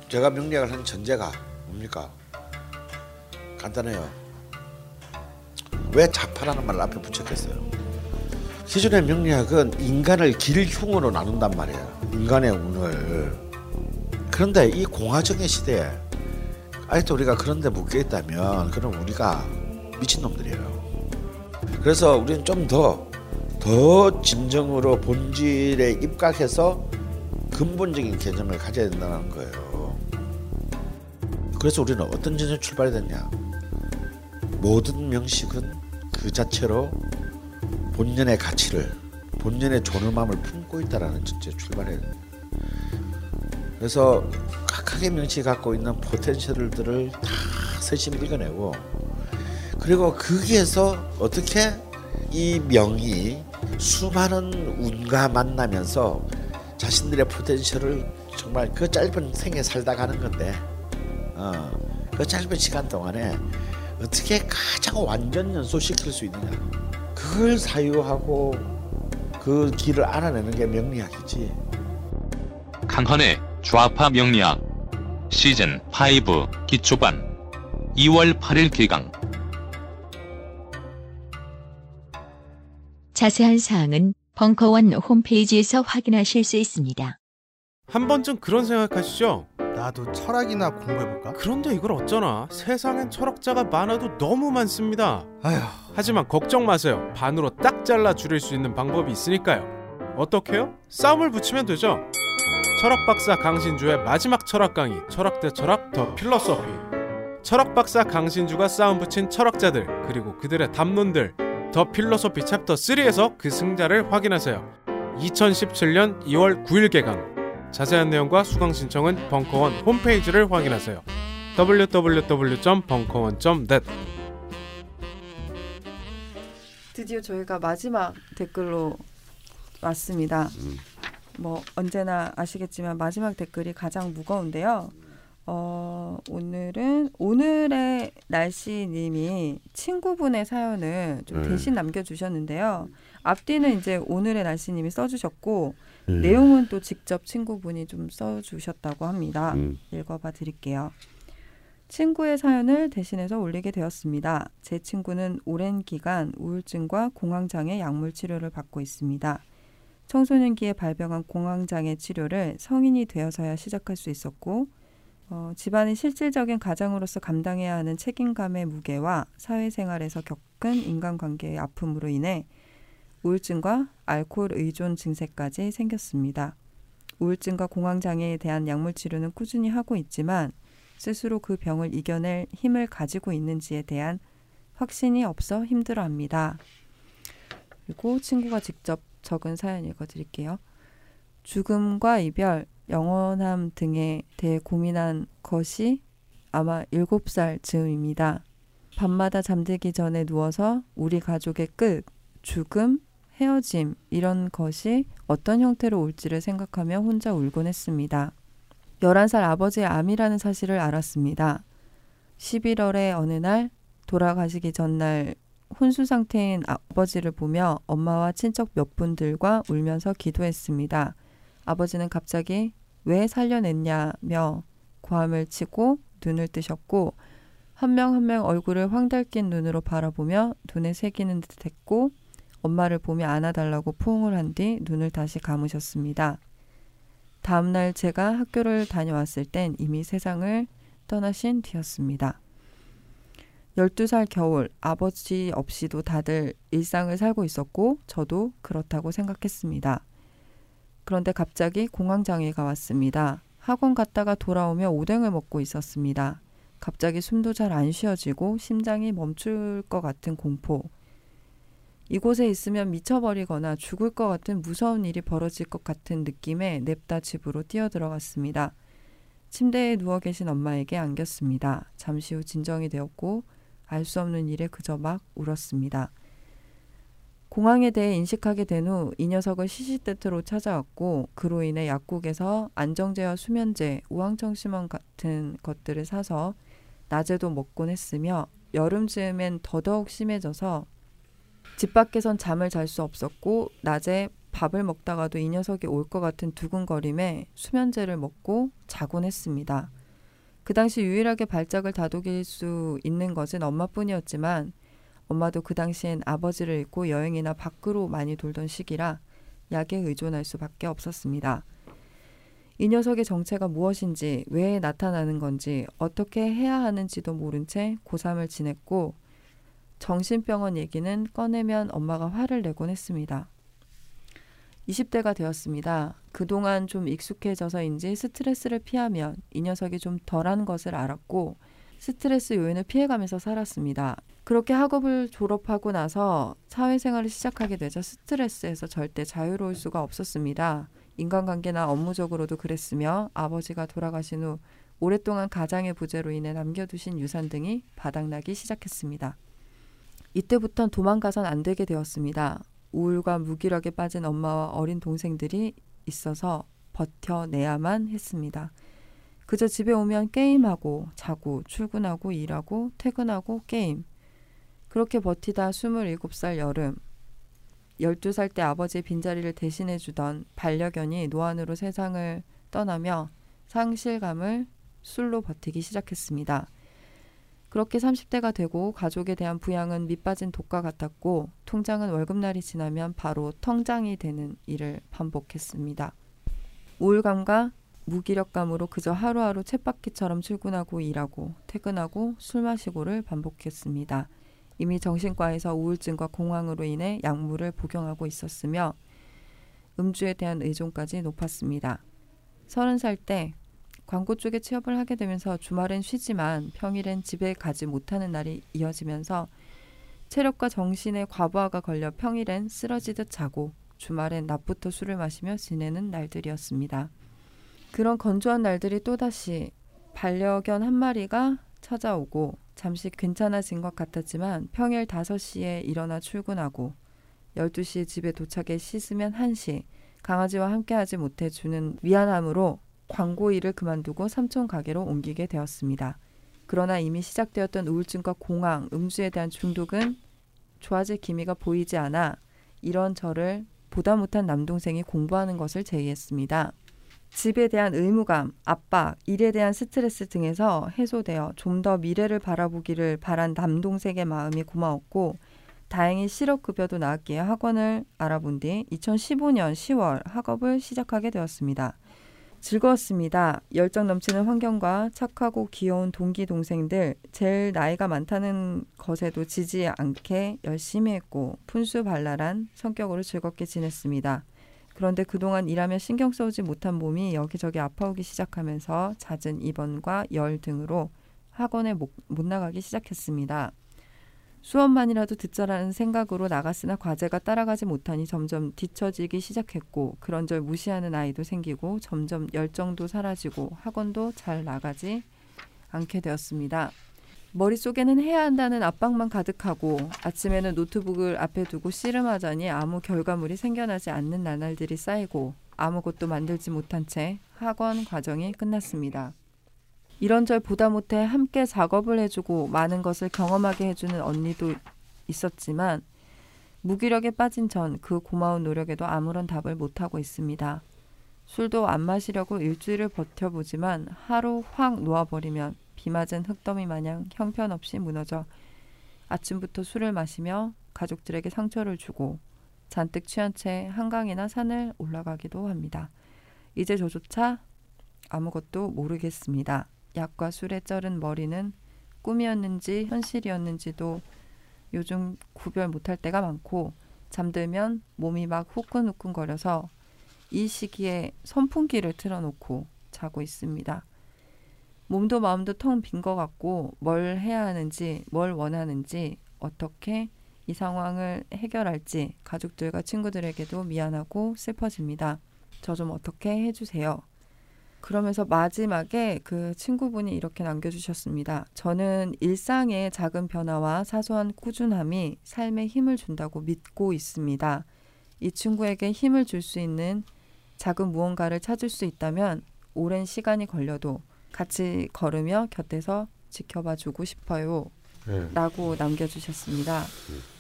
제가 명리학을 한 전제가 뭡니까? 간단해요. 왜 자파라는 말을 앞에 붙였겠어요? 기존의 명리학은 인간을 길흉으로 나눈단 말이에요. 인간의 운을. 그런데 이 공화정의 시대에 아직도 우리가 그런데 묶여 있다면 그럼 우리가 미친놈들이에요. 그래서 우리는 좀 더, 더 진정으로 본질에 입각해서 근본적인 개념을 가져야 된다는 거예요. 그래서 우리는 어떤 전제 출발이 됐냐? 모든 명식은 그 자체로 본연의 가치를 본연의 존엄함을 품고 있다라는 진짜 출발해. 그래서 각각의 명치 갖고 있는 포텐셜들을 다 세심 읽어내고 그리고 거기에서 어떻게 이 명이 수많은 운과 만나면서 자신들의 포텐셜을 정말 그 짧은 생에 살다 가는 건데 어, 그 짧은 시간 동안에 어떻게 가장 완전 연소시킬 수 있느냐 그걸 사유하고 그 길을 알아내는 게 명리학이지 강헌의 좌파 명리학 시즌 5 기초반 2월 8일 개강 자세한 사항은 벙커원 홈페이지에서 확인하실 수 있습니다. 한 번쯤 그런 생각하시죠? 나도 철학이나 공부해볼까? 그런데 이걸 어쩌나 세상엔 철학자가 많아도 너무 많습니다. 아휴 하지만 걱정 마세요. 반으로 딱 잘라 줄일 수 있는 방법이 있으니까요. 어떻게요? 싸움을 붙이면 되죠. 철학 박사 강신주의 마지막 철학 강의 철학 대 철학 더 필러소피 철학 박사 강신주가 싸움 붙인 철학자들 그리고 그들의 담론들 더 필러소피 챕터 3에서 그 승자를 확인하세요. 2017년 2월 9일 개강 자세한 내용과 수강 신청은 벙커원 홈페이지를 확인하세요. www.벙커원.net 드디어 저희가 마지막 댓글로 왔습니다. 뭐 언제나 아시겠지만 마지막 댓글이 가장 무거운데요. 어, 오늘은 오늘의 날씨님이 친구분의 사연을 좀 네. 대신 남겨주셨는데요. 앞뒤는 이제 오늘의 날씨님이 써주셨고 음. 내용은 또 직접 친구분이 좀 써주셨다고 합니다. 음. 읽어봐 드릴게요. 친구의 사연을 대신해서 올리게 되었습니다. 제 친구는 오랜 기간 우울증과 공황장애 약물 치료를 받고 있습니다. 청소년기에 발병한 공황장애 치료를 성인이 되어서야 시작할 수 있었고, 어, 집안의 실질적인 가장으로서 감당해야 하는 책임감의 무게와 사회생활에서 겪은 인간관계의 아픔으로 인해 우울증과 알코올 의존 증세까지 생겼습니다. 우울증과 공황장애에 대한 약물 치료는 꾸준히 하고 있지만 스스로 그 병을 이겨낼 힘을 가지고 있는지에 대한 확신이 없어 힘들어 합니다. 그리고 친구가 직접 적은 사연 읽어드릴게요. 죽음과 이별, 영원함 등에 대해 고민한 것이 아마 7살 즈음입니다. 밤마다 잠들기 전에 누워서 우리 가족의 끝, 죽음, 헤어짐 이런 것이 어떤 형태로 올지를 생각하며 혼자 울곤 했습니다. 11살 아버지의 암이라는 사실을 알았습니다. 11월의 어느 날 돌아가시기 전날 혼수 상태인 아버지를 보며 엄마와 친척 몇 분들과 울면서 기도했습니다. 아버지는 갑자기 왜 살려냈냐며 고함을 치고 눈을 뜨셨고 한 명 한명 얼굴을 황달긴 눈으로 바라보며 눈에 새기는 듯 했고 엄마를 보며 안아달라고 포옹을 한 뒤 눈을 다시 감으셨습니다. 다음날 제가 학교를 다녀왔을 땐 이미 세상을 떠나신 뒤였습니다. 12살 겨울 아버지 없이도 다들 일상을 살고 있었고 저도 그렇다고 생각했습니다. 그런데 갑자기 공황장애가 왔습니다. 학원 갔다가 돌아오며 오뎅을 먹고 있었습니다. 갑자기 숨도 잘 안 쉬어지고 심장이 멈출 것 같은 공포. 이곳에 있으면 미쳐버리거나 죽을 것 같은 무서운 일이 벌어질 것 같은 느낌에 냅다 집으로 뛰어들어갔습니다. 침대에 누워 계신 엄마에게 안겼습니다. 잠시 후 진정이 되었고 알 수 없는 일에 그저 막 울었습니다. 공황에 대해 인식하게 된 후 이 녀석을 시시때때로 찾아왔고 그로 인해 약국에서 안정제와 수면제, 우황청심원 같은 것들을 사서 낮에도 먹곤 했으며 여름 즈음엔 더더욱 심해져서 집 밖에선 잠을 잘 수 없었고 낮에 밥을 먹다가도 이 녀석이 올 것 같은 두근거림에 수면제를 먹고 자곤 했습니다. 그 당시 유일하게 발작을 다독일 수 있는 것은 엄마뿐이었지만 엄마도 그 당시엔 아버지를 잃고 여행이나 밖으로 많이 돌던 시기라 약에 의존할 수밖에 없었습니다. 이 녀석의 정체가 무엇인지, 왜 나타나는 건지, 어떻게 해야 하는지도 모른 채 고3을 지냈고 정신병원 얘기는 꺼내면 엄마가 화를 내곤 했습니다. 20대가 되었습니다. 그동안 좀 익숙해져서인지 스트레스를 피하면 이 녀석이 좀 덜한 것을 알았고 스트레스 요인을 피해가면서 살았습니다. 그렇게 학업을 졸업하고 나서 사회생활을 시작하게 되자 스트레스에서 절대 자유로울 수가 없었습니다. 인간관계나 업무적으로도 그랬으며 아버지가 돌아가신 후 오랫동안 가장의 부재로 인해 남겨두신 유산 등이 바닥나기 시작했습니다. 이때부턴 도망가선 안 되게 되었습니다. 우울과 무기력에 빠진 엄마와 어린 동생들이 있어서 버텨내야만 했습니다. 그저 집에 오면 게임하고 자고 출근하고 일하고 퇴근하고 게임. 그렇게 버티다 27살 여름 12살 때 아버지의 빈자리를 대신해 주던 반려견이 노안으로 세상을 떠나며 상실감을 술로 버티기 시작했습니다. 그렇게 30대가 되고 가족에 대한 부양은 밑빠진 독과 같았고 통장은 월급날이 지나면 바로 통장이 되는 일을 반복했습니다. 우울감과 무기력감으로 그저 하루하루 쳇바퀴처럼 출근하고 일하고 퇴근하고 술 마시고를 반복했습니다. 이미 정신과에서 우울증과 공황으로 인해 약물을 복용하고 있었으며 음주에 대한 의존까지 높았습니다. 서른 살 때 광고 쪽에 취업을 하게 되면서 주말엔 쉬지만 평일엔 집에 가지 못하는 날이 이어지면서 체력과 정신의 과부하가 걸려 평일엔 쓰러지듯 자고 주말엔 낮부터 술을 마시며 지내는 날들이었습니다. 그런 건조한 날들이 또다시 반려견 한 마리가 찾아오고 잠시 괜찮아진 것 같았지만 평일 5시에 일어나 출근하고 12시에 집에 도착해 씻으면 1시 강아지와 함께하지 못해 주는 미안함으로 광고 일을 그만두고 삼촌 가게로 옮기게 되었습니다. 그러나 이미 시작되었던 우울증과 공황, 음주에 대한 중독은 좋아질 기미가 보이지 않아 이런 저를 보다 못한 남동생이 공부하는 것을 제의했습니다. 집에 대한 의무감, 압박, 일에 대한 스트레스 등에서 해소되어 좀 더 미래를 바라보기를 바란 남동생의 마음이 고마웠고 다행히 실업급여도 나왔기에 학원을 알아본 뒤 2015년 10월 학업을 시작하게 되었습니다. 즐거웠습니다. 열정 넘치는 환경과 착하고 귀여운 동기 동생들, 제일 나이가 많다는 것에도 지지 않게 열심히 했고 푼수 발랄한 성격으로 즐겁게 지냈습니다. 그런데 그동안 일하며 신경 써오지 못한 몸이 여기저기 아파오기 시작하면서 잦은 입원과 열 등으로 학원에 못, 못 나가기 시작했습니다. 수업만이라도 듣자라는 생각으로 나갔으나 과제가 따라가지 못하니 점점 뒤처지기 시작했고 그런 절 무시하는 아이도 생기고 점점 열정도 사라지고 학원도 잘 나가지 않게 되었습니다. 머릿속에는 해야 한다는 압박만 가득하고 아침에는 노트북을 앞에 두고 씨름하자니 아무 결과물이 생겨나지 않는 나날들이 쌓이고 아무것도 만들지 못한 채 학원 과정이 끝났습니다. 이런절 보다 못해 함께 작업을 해주고 많은 것을 경험하게 해주는 언니도 있었지만 무기력에 빠진 전 그 고마운 노력에도 아무런 답을 못하고 있습니다. 술도 안 마시려고 일주일을 버텨보지만 하루 확 놓아버리면 비 맞은 흙더미 마냥 형편없이 무너져 아침부터 술을 마시며 가족들에게 상처를 주고 잔뜩 취한 채 한강이나 산을 올라가기도 합니다. 이제 저조차 아무것도 모르겠습니다. 약과 술에 쩔은 머리는 꿈이었는지 현실이었는지도 요즘 구별 못할 때가 많고 잠들면 몸이 막 후끈후끈거려서 이 시기에 선풍기를 틀어놓고 자고 있습니다. 몸도 마음도 텅 빈 것 같고 뭘 해야 하는지 뭘 원하는지 어떻게 이 상황을 해결할지 가족들과 친구들에게도 미안하고 슬퍼집니다. 저 좀 어떻게 해주세요. 그러면서 마지막에 그 친구분이 이렇게 남겨주셨습니다. 저는 일상의 작은 변화와 사소한 꾸준함이 삶에 힘을 준다고 믿고 있습니다. 이 친구에게 힘을 줄 수 있는 작은 무언가를 찾을 수 있다면 오랜 시간이 걸려도 같이 걸으며 곁에서 지켜봐 주고 싶어요. 네. 라고 남겨주셨습니다.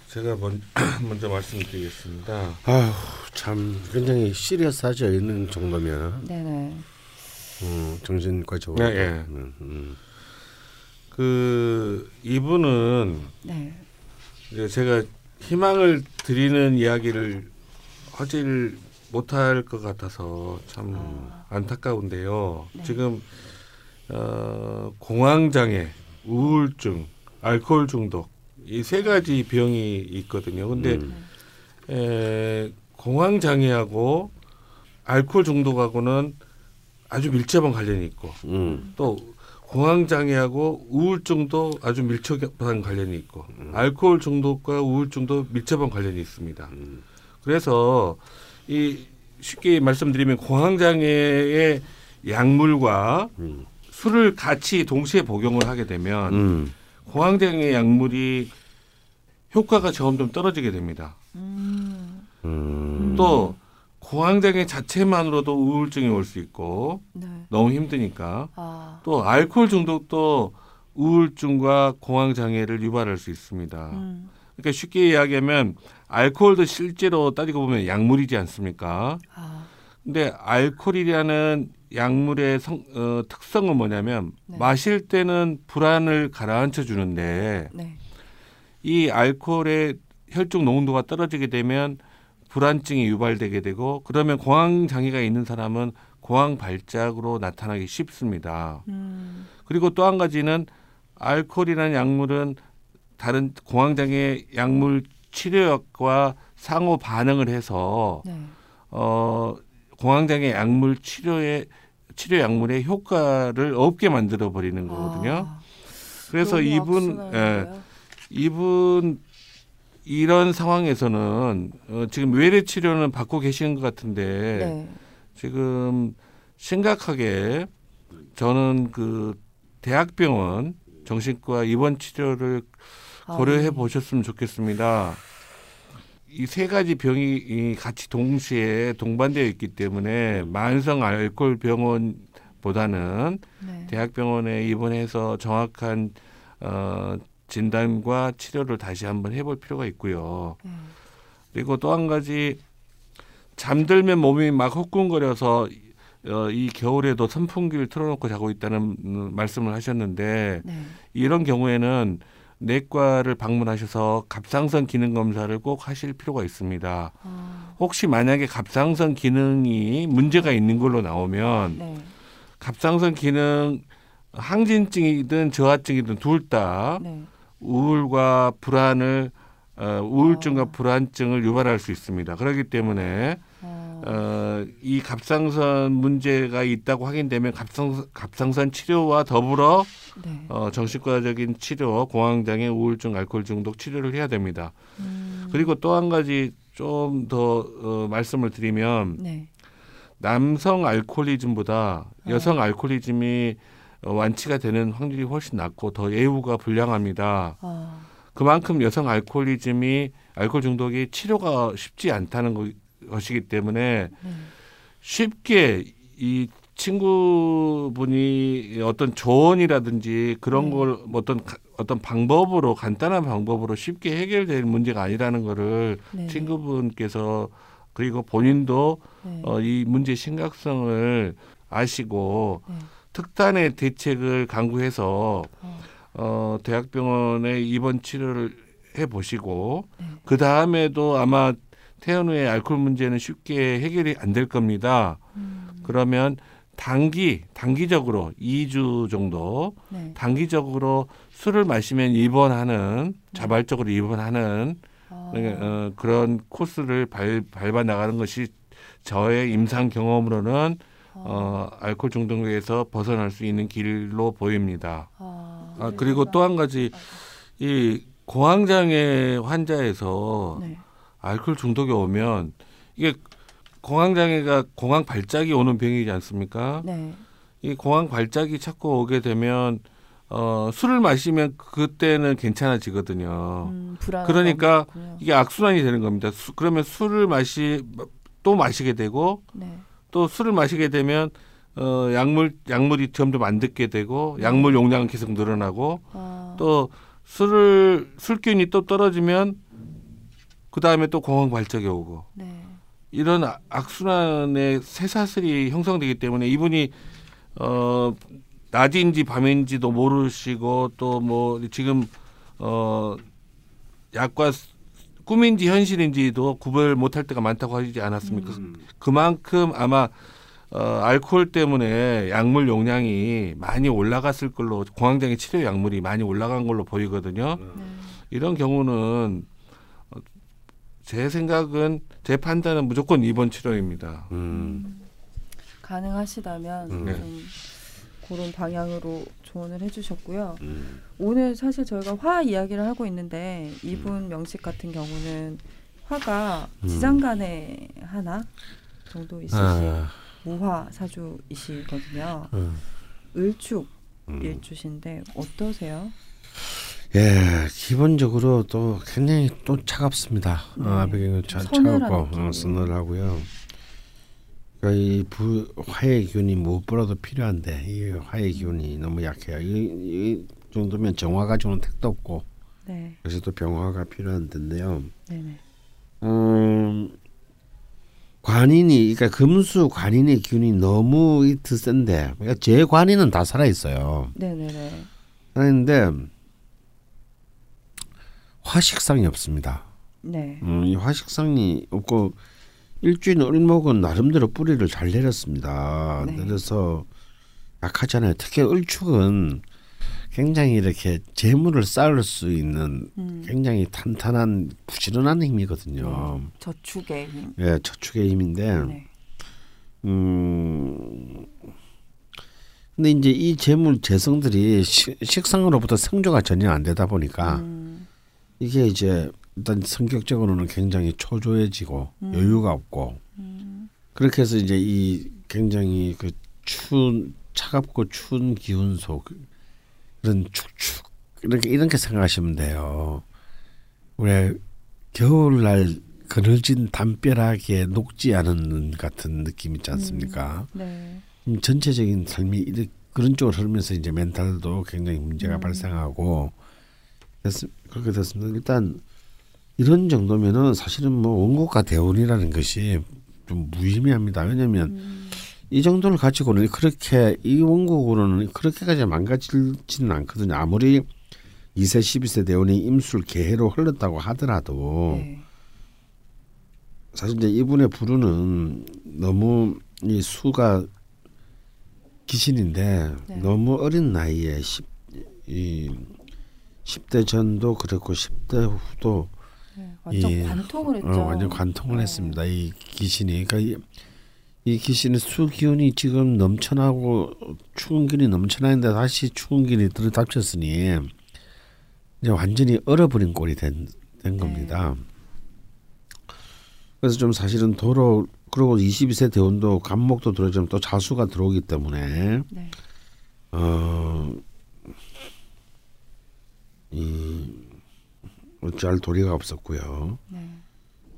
제가 먼, 먼저 말씀드리겠습니다. 아휴 참 굉장히 시리어스하죠 있는 정도면 네네. 음, 정신과적으로. 네, 예. 음, 음. 그 이분은 네. 이제 제가 희망을 드리는 이야기를 하질 못할 것 같아서 참 안타까운데요. 네. 지금 어, 공황장애, 우울증, 알코올 중독 이 세 가지 병이 있거든요. 근데 음. 에, 공황장애하고 알코올 중독하고는 아주 밀접한 관련이 있고 음. 또 공황 장애하고 우울증도 아주 밀접한 관련이 있고 알코올 중독과 우울증도 밀접한 관련이 있습니다. 음. 그래서 이 쉽게 말씀드리면 공황 장애의 약물과 음. 술을 같이 동시에 복용을 하게 되면 음. 공황 장애 약물이 효과가 점점 떨어지게 됩니다. 음. 음. 또 공황 장애 자체만으로도 우울증이 올 수 있고 네. 너무 힘드니까 아. 또 알코올 중독도 우울증과 공황 장애를 유발할 수 있습니다. 음. 그러니까 쉽게 이야기하면 알코올도 실제로 따지고 보면 약물이지 않습니까? 아. 근데 알코올이라는 약물의 성, 어, 특성은 뭐냐면 네. 마실 때는 불안을 가라앉혀 주는데 네. 이 알코올의 혈중 농도가 떨어지게 되면 불안증이 유발되게 되고 그러면 공황 장애가 있는 사람은 공황 발작으로 나타나기 쉽습니다. 음. 그리고 또 한 가지는 알코올이라는 약물은 다른 공황 장애 약물 치료약과 상호 반응을 해서 네. 어 공황 장애 약물 치료의 치료 약물의 효과를 없게 만들어 버리는 거거든요. 아. 그래서 이분 예. 이분 이런 상황에서는 어, 지금 외래 치료는 받고 계시는 것 같은데 네. 지금 심각하게 저는 그 대학병원 정신과 입원 치료를 아, 고려해 네. 보셨으면 좋겠습니다. 이 세 가지 병이 이 같이 동시에 동반되어 있기 때문에 만성 알코올 병원보다는 네. 대학병원에 입원해서 정확한 어, 진단과 치료를 다시 한번 해볼 필요가 있고요. 네. 그리고 또 한 가지 잠들면 몸이 막 후끈거려서 어, 이 겨울에도 선풍기를 틀어놓고 자고 있다는 음, 말씀을 하셨는데 네. 이런 경우에는 내과를 방문하셔서 갑상선 기능 검사를 꼭 하실 필요가 있습니다. 아. 혹시 만약에 갑상선 기능이 문제가 있는 걸로 나오면 네. 갑상선 기능 항진증이든 저하증이든 둘다 네. 우울과 불안을 어, 우울증과 아. 불안증을 유발할 수 있습니다. 그렇기 때문에 아. 어, 이 갑상선 문제가 있다고 확인되면 갑상, 갑상선 치료와 더불어 네. 어, 정신과적인 치료, 공황장애, 우울증, 알코올 중독 치료를 해야 됩니다. 음. 그리고 또 한 가지 좀더 어, 말씀을 드리면 네. 남성 알코올리즘보다 여성 알코올리즘이 어, 완치가 되는 확률이 훨씬 낮고 더 예후가 불량합니다. 아. 그만큼 여성 알코올리즘이 알코올 중독이 치료가 쉽지 않다는 거- 것이기 때문에 네. 쉽게 이 친구분이 어떤 조언이라든지 그런 네. 걸 어떤 가- 어떤 방법으로 간단한 방법으로 쉽게 해결될 문제가 아니라는 거를 네. 친구분께서 그리고 본인도 네. 어, 이 문제 심각성을 아시고 네. 특단의 대책을 강구해서 어. 어, 대학병원에 입원 치료를 해 보시고 네. 그 다음에도 아마 퇴원 후에 알코올 문제는 쉽게 해결이 안 될 겁니다. 음. 그러면 단기 단기적으로 2주 정도 네. 단기적으로 술을 마시면 입원하는 자발적으로 입원하는 아. 어, 그런 코스를 발, 밟아 나가는 것이 저의 임상 경험으로는 어, 알코올 중독에서 벗어날 수 있는 길로 보입니다. 아. 아, 그리고 또 한 가지 이 공황장애 환자에서 네. 알코올 중독이 오면 이게 공황장애가 공황 발작이 오는 병이지 않습니까? 네. 이 공황 발작이 자꾸 오게 되면 어, 술을 마시면 그때는 괜찮아지거든요. 음. 그러니까 이게 악순환이 되는 겁니다. 수, 그러면 술을 마시 또 마시게 되고 네. 또 술을 마시게 되면 어, 약물 약물이 점점 안 듣게 되고 네. 약물 용량은 계속 늘어나고 아. 또 술을 술기운이 또 떨어지면 그 다음에 또 공황 발작이 오고 네. 이런 악- 악순환의 쇠사슬이 형성되기 때문에 이분이 어 낮인지 밤인지도 모르시고 또 뭐 지금 어 약과 스- 꿈인지 현실인지도 구별 못할 때가 많다고 하지 않았습니까? 그만큼 아마 어, 알코올 때문에 약물 용량이 많이 올라갔을 걸로 공황장애 치료 약물이 많이 올라간 걸로 보이거든요. 네. 이런 경우는 어, 제 생각은 제 판단은 무조건 입원 치료입니다. 음. 가능하시다면 음. 좀 그런 방향으로 조언을 해주셨고요. 음. 오늘 사실 저희가 화 이야기를 하고 있는데 이분 명식 같은 경우는 화가 음. 지장간에 하나 정도 있으신 아, 무화 사주이시거든요. 음. 을축 음. 일주신데 어떠세요? 예, 기본적으로 또 굉장히 또 차갑습니다. 네. 아, 차, 차갑고. 어, 서늘하고요. 그러니까 이 부, 화의 기운이 무엇보다도 필요한데 이 화의 기운이 너무 약해요. 이, 이 정도면 정화 가지고는 택도 없고 네, 그래서 또 병화가 필요한 텐데요. 네네. 음, 관인이 그러니까 금수 관인의 기운이 너무 이 드센데 그러니까 제 관인은 다 살아 있어요. 네네네. 있는데 화식상이 없습니다. 네. 음, 이 화식상이 없고 일주인 을목은 나름대로 뿌리를 잘 내렸습니다. 네. 내려서 약하잖아요. 특히 을축은 굉장히 이렇게 재물을 쌓을 수 있는 음, 굉장히 탄탄한 부지런한 힘이거든요. 저축의 힘. 예, 저축의 힘인데, 네. 음, 근데 이제 이 재물 재성들이 시- 식상으로부터 생조가 전혀 안 되다 보니까 음, 이게 이제 일단 성격적으로는 굉장히 초조해지고 음. 여유가 없고 음, 그렇게 해서 이제 이 굉장히 그 추운 차갑고 추운 기운 속 그런 축축 이렇게 이렇게 생각하시면 돼요. 왜 겨울날 그늘진 담벼락에 녹지 않은 눈 같은 느낌 있지 않습니까? 네. 음, 전체적인 삶이 그런 쪽으로 흐르면서 이제 멘탈도 굉장히 문제가 음. 발생하고 됐, 그렇게 됐습니다. 일단 이런 정도면은 사실은 뭐 원고가 대운이라는 것이 좀 무의미합니다. 왜냐하면 음, 이 정도를 가지고는 그렇게 이 원곡으로는 그렇게까지 망가지지는 않거든요. 아무리 2세 12세 대운이 임술 개해로 흘렀다고 하더라도 네. 사실 이제 이분의 부르는 너무 이 수가 귀신인데 네. 너무 어린 나이에 10, 이 10대 전도 그렇고 10대 후도 네. 완전 이- 관통을 했죠. 어, 완전 관통을 네. 했습니다. 이 귀신이 그러니까 이, 이 귀신의 수 기운이 지금 넘쳐나고 추운 기운이 넘쳐나는데 다시 추운 기운이 들어닥쳤으니 이제 완전히 얼어버린 꼴이 된, 된 네. 겁니다. 그래서 좀 사실은 도로 그리고 22세 대운도 간목도 들어오지만 또 자수가 들어오기 때문에 네. 어, 이 어찌할 도리가 없었고요. 네.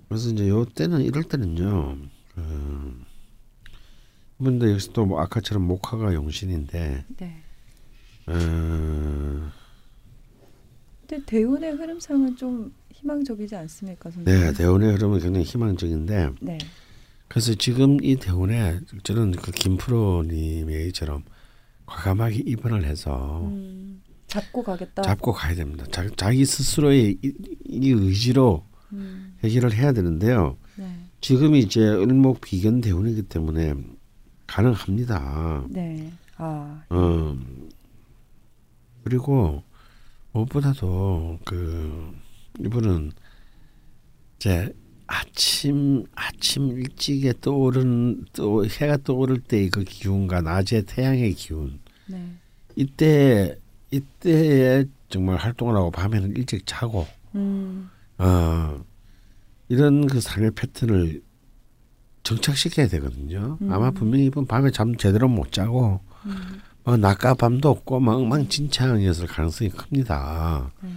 그래서 이제 요 때는 이럴 때는요. 그 이분들 역시 또 뭐 아까처럼 목화가 용신인데 네. 어, 근데 대운의 흐름상은 좀 희망적이지 않습니까, 선생님? 네 대운의 흐름은 굉장히 희망적인데 네. 그래서 지금 이 대운에 저는 그 김프로님의 얘기처럼 과감하게 입원을 해서 음, 잡고 가겠다. 잡고 가야 됩니다. 자, 자기 스스로의 이, 이 의지로 음, 해결을 해야 되는데요. 네. 지금이 이제 을목 비견 대운이기 때문에 가능합니다. 네. 아, 어 그리고 무엇보다도 그 이분은 이제 아침 아침 일찍에 떠오른 또 해가 떠오를 때그 기운과 낮에 태양의 기운 네. 이때 이때에 정말 활동을 하고 밤에는 일찍 자고 음, 어 이런 그 삶의 패턴을 정착시켜야 되거든요. 아마 음. 분명히 이분 밤에 잠 제대로 못 자고 음, 어, 낮과 밤도 없고 막 엉망진창이었을 가능성이 큽니다. 네.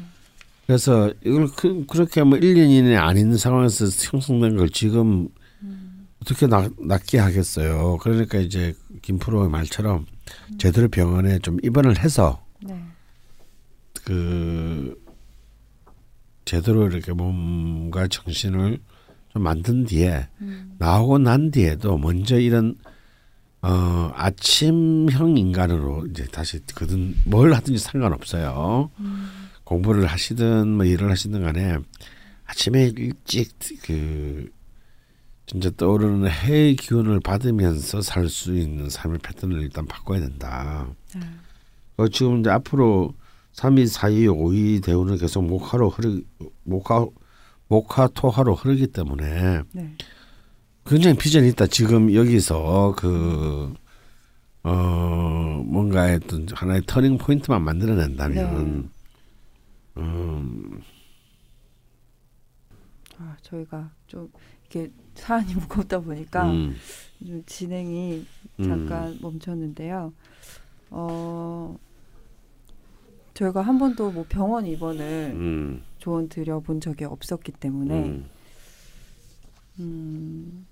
그래서 이걸 그, 그렇게 뭐 1년 이내 안 있는 상황에서 형성된 걸 지금 음, 어떻게 나, 낫게 하겠어요. 그러니까 이제 김프로의 말처럼 제대로 병원에 좀 입원을 해서 네. 그 제대로 이렇게 몸과 정신을 좀 만든 뒤에 음, 나오고 난 뒤에도 먼저 이런 어 아침형 인간으로 이제 다시 그든 뭘 하든지 상관없어요. 음, 공부를 하시든 뭐 일을 하시든 간에 아침에 일찍 그 진짜 떠오르는 해의 기운을 받으면서 살 수 있는 삶의 패턴을 일단 바꿔야 된다. 네. 어, 지금 이제 앞으로 3위, 4위, 5위 대우는 계속 목화로 흐르 목화 목화 토화로 흐르기 때문에 네. 굉장히 비전이 있다. 지금 여기서 그 어 뭔가의 어떤 하나의 터닝 포인트만 만들어낸다면 음, 아, 저희가 좀 이렇게 사안이 무겁다 보니까 음, 좀 진행이 잠깐 멈췄는데요. 어, 저희가 한 번도 뭐 병원 입원을 음, 조언 드려본 적이 없었기 때문에. 음, 음,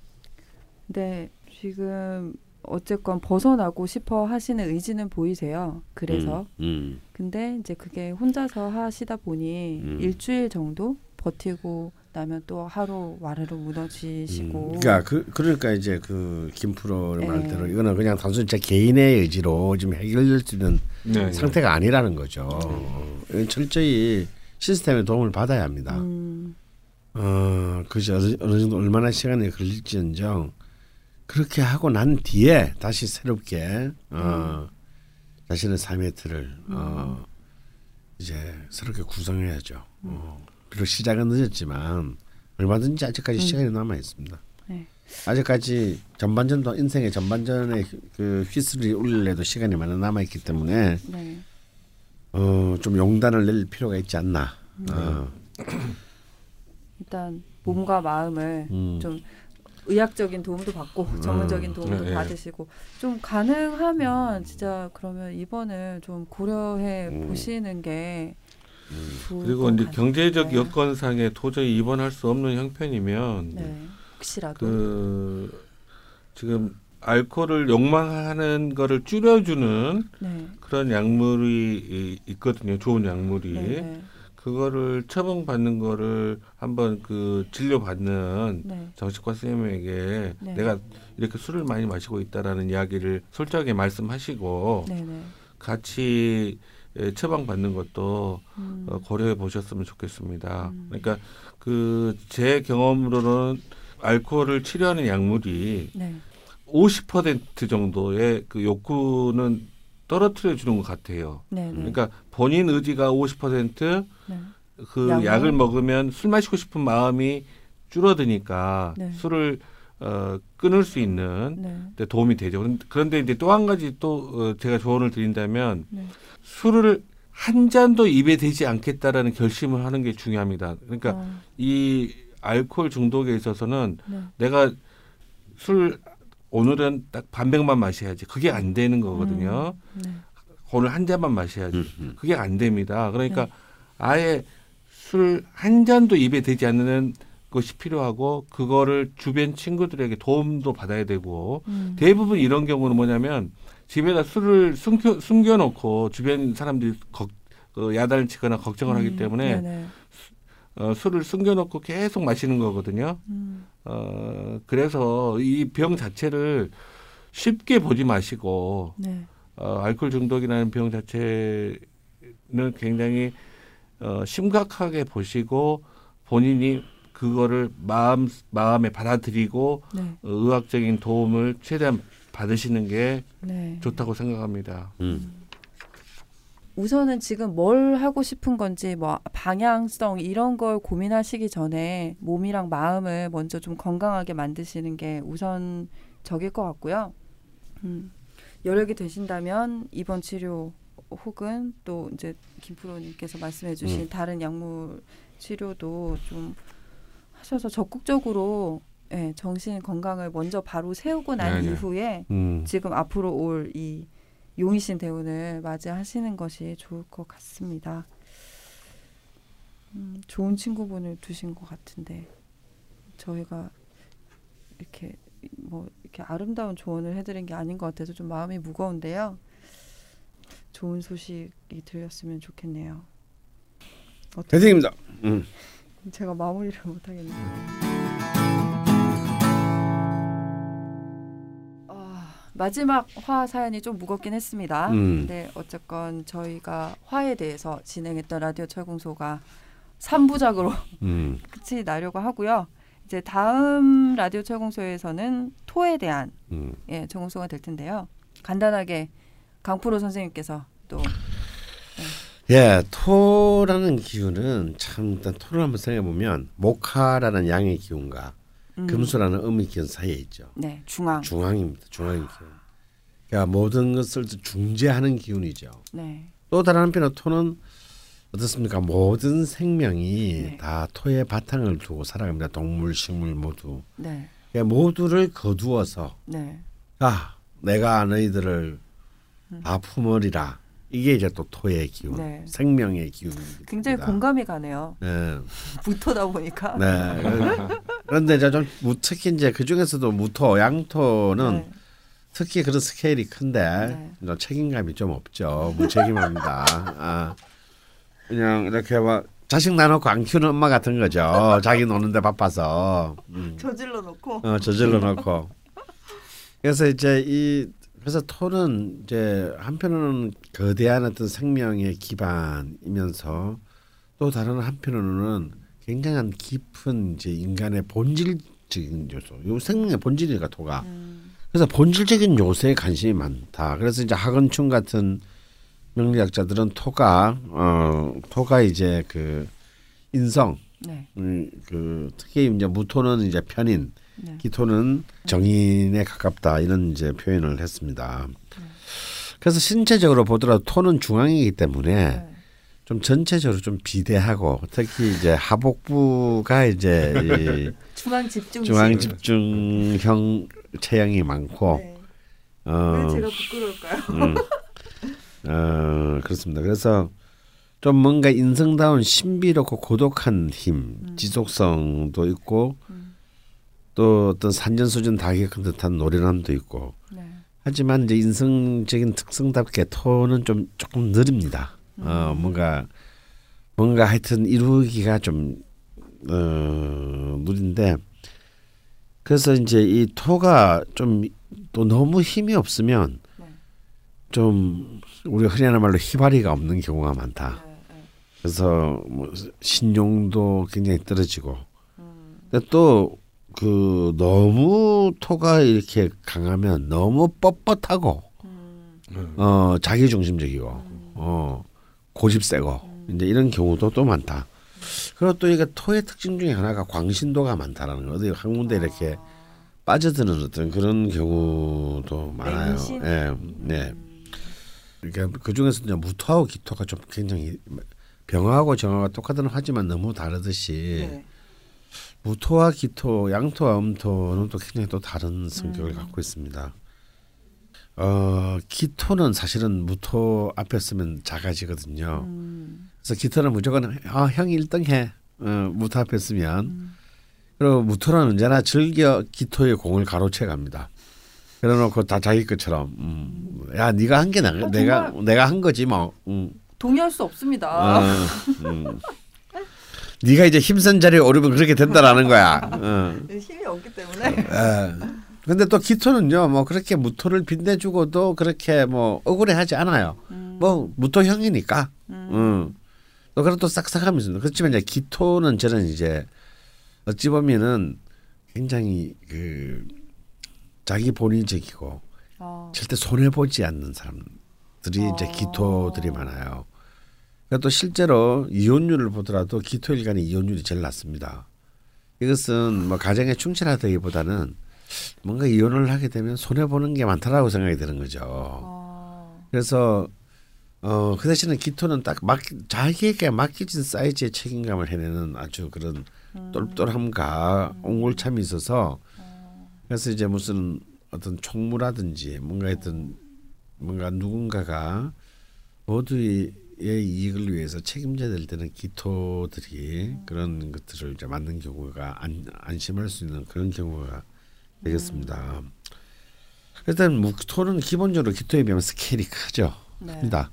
근데 지금 어쨌건 벗어나고 싶어 하시는 의지는 보이세요. 그래서? 음, 근데 이제 그게 혼자서 하시다 보니 음. 일주일 정도 버티고 나면 또 하루 와르르 음. 무너지시고 그러니까 그 그러니까 이제 그 김프로의 예. 말대로 이거는 그냥 단순히 제 개인의 의지로 지금 해결될 수 있는 네. 상태가 아니라는 거죠. 이건 철저히 시스템의 도움을 받아야 합니다. 음, 어, 그죠. 어느, 어느 정도 얼마나 시간이 걸릴지언정 그렇게 하고 난 뒤에 다시 새롭게 어, 자신의 삶의 틀을 어, 이제 새롭게 구성해야죠. 어, 비록 시작은 늦었지만 얼마든지 아직까지 시간이 남아 있습니다. 네. 아직까지 전반전도 인생의 전반전에 그 휘슬이 울릴래도 시간이 많이 남아 있기 때문에 네. 어, 좀 용단을 낼 필요가 있지 않나. 어, 일단 몸과 마음을 음. 좀 의학적인 도움도 받고 전문적인 도움도 네, 네. 받으시고 좀 가능하면 진짜 그러면 입원을 좀 고려해 음. 보시는 게 그리고 것 이제. 경제적 여건상에 도저히 입원할 수 없는 형편이면 네. 혹시라도 그 지금 알코올을 욕망하는 거를 줄여주는 네. 그런 약물이 이- 있거든요. 좋은 약물이 네. 네. 그거를 처방받는 거를 한번 그 진료받는 네. 정신과 선생님에게 네. 내가 이렇게 술을 많이 마시고 있다라는 이야기를 솔직하게 말씀하시고 네. 네. 같이 예, 처방받는 것도 음. 어, 고려해 보셨으면 좋겠습니다. 음. 그러니까 그 제 경험으로는 알코올을 치료하는 약물이 네. 50% 정도의 그 욕구는 떨어뜨려 주는 것 같아요. 네. 네. 그러니까 본인 의지가 50%그 네. 약을, 약을? 먹으면 술 마시고 싶은 마음이 줄어드니까 네. 술을 어, 끊을 수 있는 네. 데 도움이 되죠. 그런- 그런데 이제 또 한 가지 또 어, 제가 조언을 드린다면 네. 술을 한 잔도 입에 대지 않겠다라는 결심을 하는 게 중요합니다. 그러니까 어, 이 알코올 중독에 있어서는 네. 내가 술 오늘은 딱 반병만 마셔야지. 그게 안 되는 거거든요. 네. 오늘 한 잔만 마셔야지. 음, 음. 그게 안 됩니다. 그러니까 네. 아예 술 한 잔도 입에 대지 않는 것이 필요하고 그거를 주변 친구들에게 도움도 받아야 되고 음. 대부분 이런 경우는 뭐냐면 집에다 술을 숨겨, 숨겨놓고 주변 사람들이 걱, 어, 야단을 치거나 걱정을 하기 음. 때문에 네네. 어, 술을 숨겨놓고 계속 마시는 거거든요. 음. 어, 그래서 이 병 자체를 쉽게 보지 마시고 네. 어, 알코올 중독이라는 병 자체는 굉장히 어, 심각하게 보시고 본인이 그거를 마음 마음에 받아들이고 네. 어, 의학적인 도움을 최대한 받으시는 게 네. 좋다고 생각합니다. 음. 우선은 지금 뭘 하고 싶은 건지 뭐 방향성 이런 걸 고민하시기 전에 몸이랑 마음을 먼저 좀 건강하게 만드시는 게 우선적일 것 같고요. 음, 여력이 되신다면 입원 치료 혹은 또 이제 김프로님께서 말씀해주신 음. 다른 약물 치료도 좀 하셔서 적극적으로 예, 정신 건강을 먼저 바로 세우고 난 네네. 이후에 음. 지금 앞으로 올 이 용의신 대운을 맞이하시는 것이 좋을 것 같습니다. 음, 좋은 친구분을 두신 것 같은데 저희가 이렇게 뭐 이렇게 아름다운 조언을 해드린 게 아닌 것 같아서 좀 마음이 무거운데요. 좋은 소식이 들렸으면 좋겠네요. 대생입니다. 음. 제가 마무리를 못하겠네요. 마지막 화 사연이 좀 무겁긴 했습니다. 음. 근데 어쨌건 저희가 화에 대해서 진행했던 라디오 철공소가 3부작으로 음. 끝이 나려고 하고요. 이제 다음 라디오 철공소에서는 토에 대한 음. 예, 정공소가 될 텐데요. 간단하게 강프로 선생님께서 또 예, 토라는 기운은 참 일단 토를 한번 생각해 보면 목화라는 양의 기운과 음, 금수라는 기운 사이에 있죠. 네 중앙 중앙입니다. 기운. 그러니까 모든 것을 중재하는 기운이죠. 네. 또 다른 한편으로 토는 어떻습니까? 모든 생명이 네. 다 토의 바탕을 두고 살아갑니다. 동물, 식물 모두. 네. 그러니까 모두를 거두어서 네. 아 내가 너희들을 다 품으리라. 이게 이제 또 토의 기운, 네. 생명의 기운입니다. 굉장히 공감이 가네요. 네. 붙어다 보니까. 네. 그런데 이제 좀 무- 특히 이제 그 중에서도 무토, 양토는 네. 특히 그런 스케일이 큰데 네. 책임감이 좀 없죠. 무책임합니다. 아, 그냥 이렇게 막 자식 나놓고 안 키우는 엄마 같은 거죠. 자기 노는데 바빠서 음. 저질러 놓고. 어, 저질러 놓고. 그래서 이제 이 그래서 토는 이제 한편으로는 거대한 어떤 생명의 기반이면서 또 다른 한편으로는 굉장한 깊은 이제 인간의 본질적인 요소. 요 생명의 본질이니까 토가. 음. 그래서 본질적인 요소에 관심이 많다. 그래서 이제 하건충 같은 명리학자들은 토가 어 토가 이제 그 인성 네. 음, 그 특히 이제 무토는 이제 편인 네. 기토는 정인에 가깝다 이런 이제 표현을 했습니다. 그래서 신체적으로 보더라도 토는 중앙이기 때문에 네. 좀 전체적으로 좀 비대하고 특히 이제 하복부가 이제 중앙 이 집중. 중앙 집중형 체형이 많고 네. 어, 왜 제가 부끄러울까요? 음, 어, 그렇습니다. 그래서 좀 뭔가 인성다운 신비롭고 고독한 힘, 음. 지속성도 있고 또 어떤 산전수전 다 겪은 듯한 노련함도 있고 네. 하지만 이제 인성적인 특성답게 토는 좀 조금 느립니다. 어, 뭔가 뭔가 하여튼 이루기가 좀 어, 느린데 그래서 이제 이 토가 좀 또 너무 힘이 없으면 네. 좀 우리가 흔히 하는 말로 희발이가 없는 경우가 많다. 네. 네. 그래서 뭐 신용도 굉장히 떨어지고 음. 근데 또 그 너무 토가 이렇게 강하면 너무 뻣뻣하고 음. 어 자기 중심적이고 어 고집 세고 이제 이런 경우도 또 많다. 그리고 또 이게 토의 특징 중에 하나가 광신도가 많다라는 거. 어디 한 군데 이렇게 빠져드는 어떤 그런 경우도 많아요. 맹신? 예, 네. 그러니까 그 중에서 이제 무토하고 기토가 좀 굉장히 병하고 정화가 똑같은 하지만 너무 다르듯이 네. 무토와 기토, 양토와 음토는 또 굉장히 또 다른 성격을 음. 갖고 있습니다. 어, 기토는 사실은 무토 앞에 쓰면 작아지거든요. 음. 그래서 기토는 무조건 아, 형이 1등 해. 어, 무토 앞에 쓰면. 음. 그리고 무토는 언제나 즐겨 기토의 공을 가로채 갑니다. 그래놓고 다 자기 것처럼 음, 야 네가 한게 어, 내가? 내가 한 거지 뭐. 음. 동의할 수 없습니다. 어, 음. 네가 이제 힘센 자리에 오르면 그렇게 된다라는 거야. 어. 힘이 없기 때문에. 예. 근데 또 기토는요, 뭐 그렇게 무토를 빛내주고도 그렇게 뭐 억울해하지 않아요. 음. 뭐 무토형이니까. 음. 음. 또 그런 또 싹싹하면서 그렇지만 이제 기토는 저는 이제 어찌 보면은 굉장히 그 자기 본인적이고 어. 절대 손해 보지 않는 사람들이 이제 어. 기토들이 많아요. 그러니까 또 실제로 이혼율을 보더라도 기토 일간의 이혼율이 제일 낮습니다. 이것은 뭐 가정에 충실하다기보다는 뭔가 이혼을 하게 되면 손해 보는 게 많다라고 생각이 드는 거죠. 어. 그래서 어, 그 대신에 기토는 딱 막, 자기에게 맡겨진 사이즈의 책임감을 해내는 아주 그런 똘똘함과 옹골참이 있어서 그래서 이제 무슨 어떤 총무라든지 뭔가 했던 뭔가 누군가가 모두의 이익을 위해서 책임져야 될 때는 기토들이 그런 것들을 이제 만든 경우가 안, 안심할 수 있는 그런 경우가 되겠습니다. 일단 묵토는 기본적으로 기토에 비하면 스케일이 크죠. 네. 큽니다.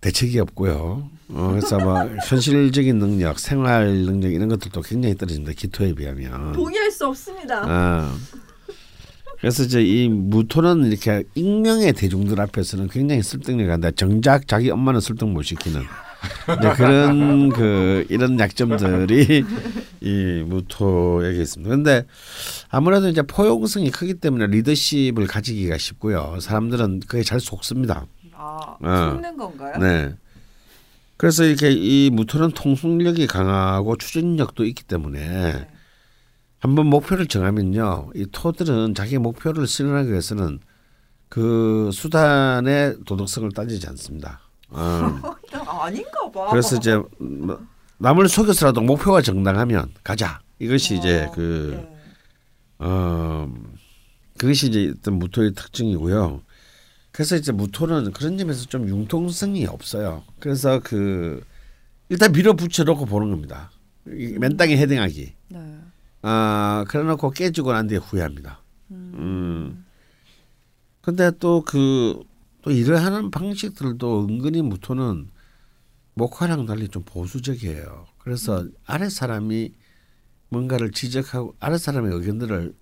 대책이 없고요. 어, 그래서 뭐 현실적인 능력, 생활 능력 이런 것들도 굉장히 떨어집니다. 기토에 비하면. 동의할 수 없습니다. 아. 그래서 이제 이 무토는 이렇게 익명의 대중들 앞에서는 굉장히 설득력이 한다. 정작 자기 엄마는 설득 못 시키는 이제 그런 그 이런 약점들이 이 무토에게 있습니다. 그런데 아무래도 이제 포용성이 크기 때문에 리더십을 가지기가 쉽고요. 사람들은 그게 잘 속습니다. 아, 어. 속는 건가요? 네. 그래서 이렇게 이 무토는 통속력이 강하고 추진력도 있기 때문에 네. 한번 목표를 정하면요, 이 토들은 자기 목표를 실현하기 위해서는 그 수단의 도덕성을 따지지 않습니다. 어. 아닌가 봐. 그래서 이제 뭐 남을 속여서라도 목표가 정당하면 가자. 이것이 이제 어, 그 네. 어, 그것이 이제 어떤 무토의 특징이고요. 그래서 이제 무토는 그런 점에서 좀 융통성이 없어요. 그래서 그 일단 밀어붙여 놓고 보는 겁니다. 이 맨땅에 헤딩하기. 네. 아, 그래 놓고 깨지고 난 뒤에 후회합니다. 음. 근데 또 그, 또 일을 하는 방식들도 은근히 무토는 목화랑 달리 좀 보수적이에요. 그래서 아래 사람이 뭔가를 지적하고 아래 사람의 의견들을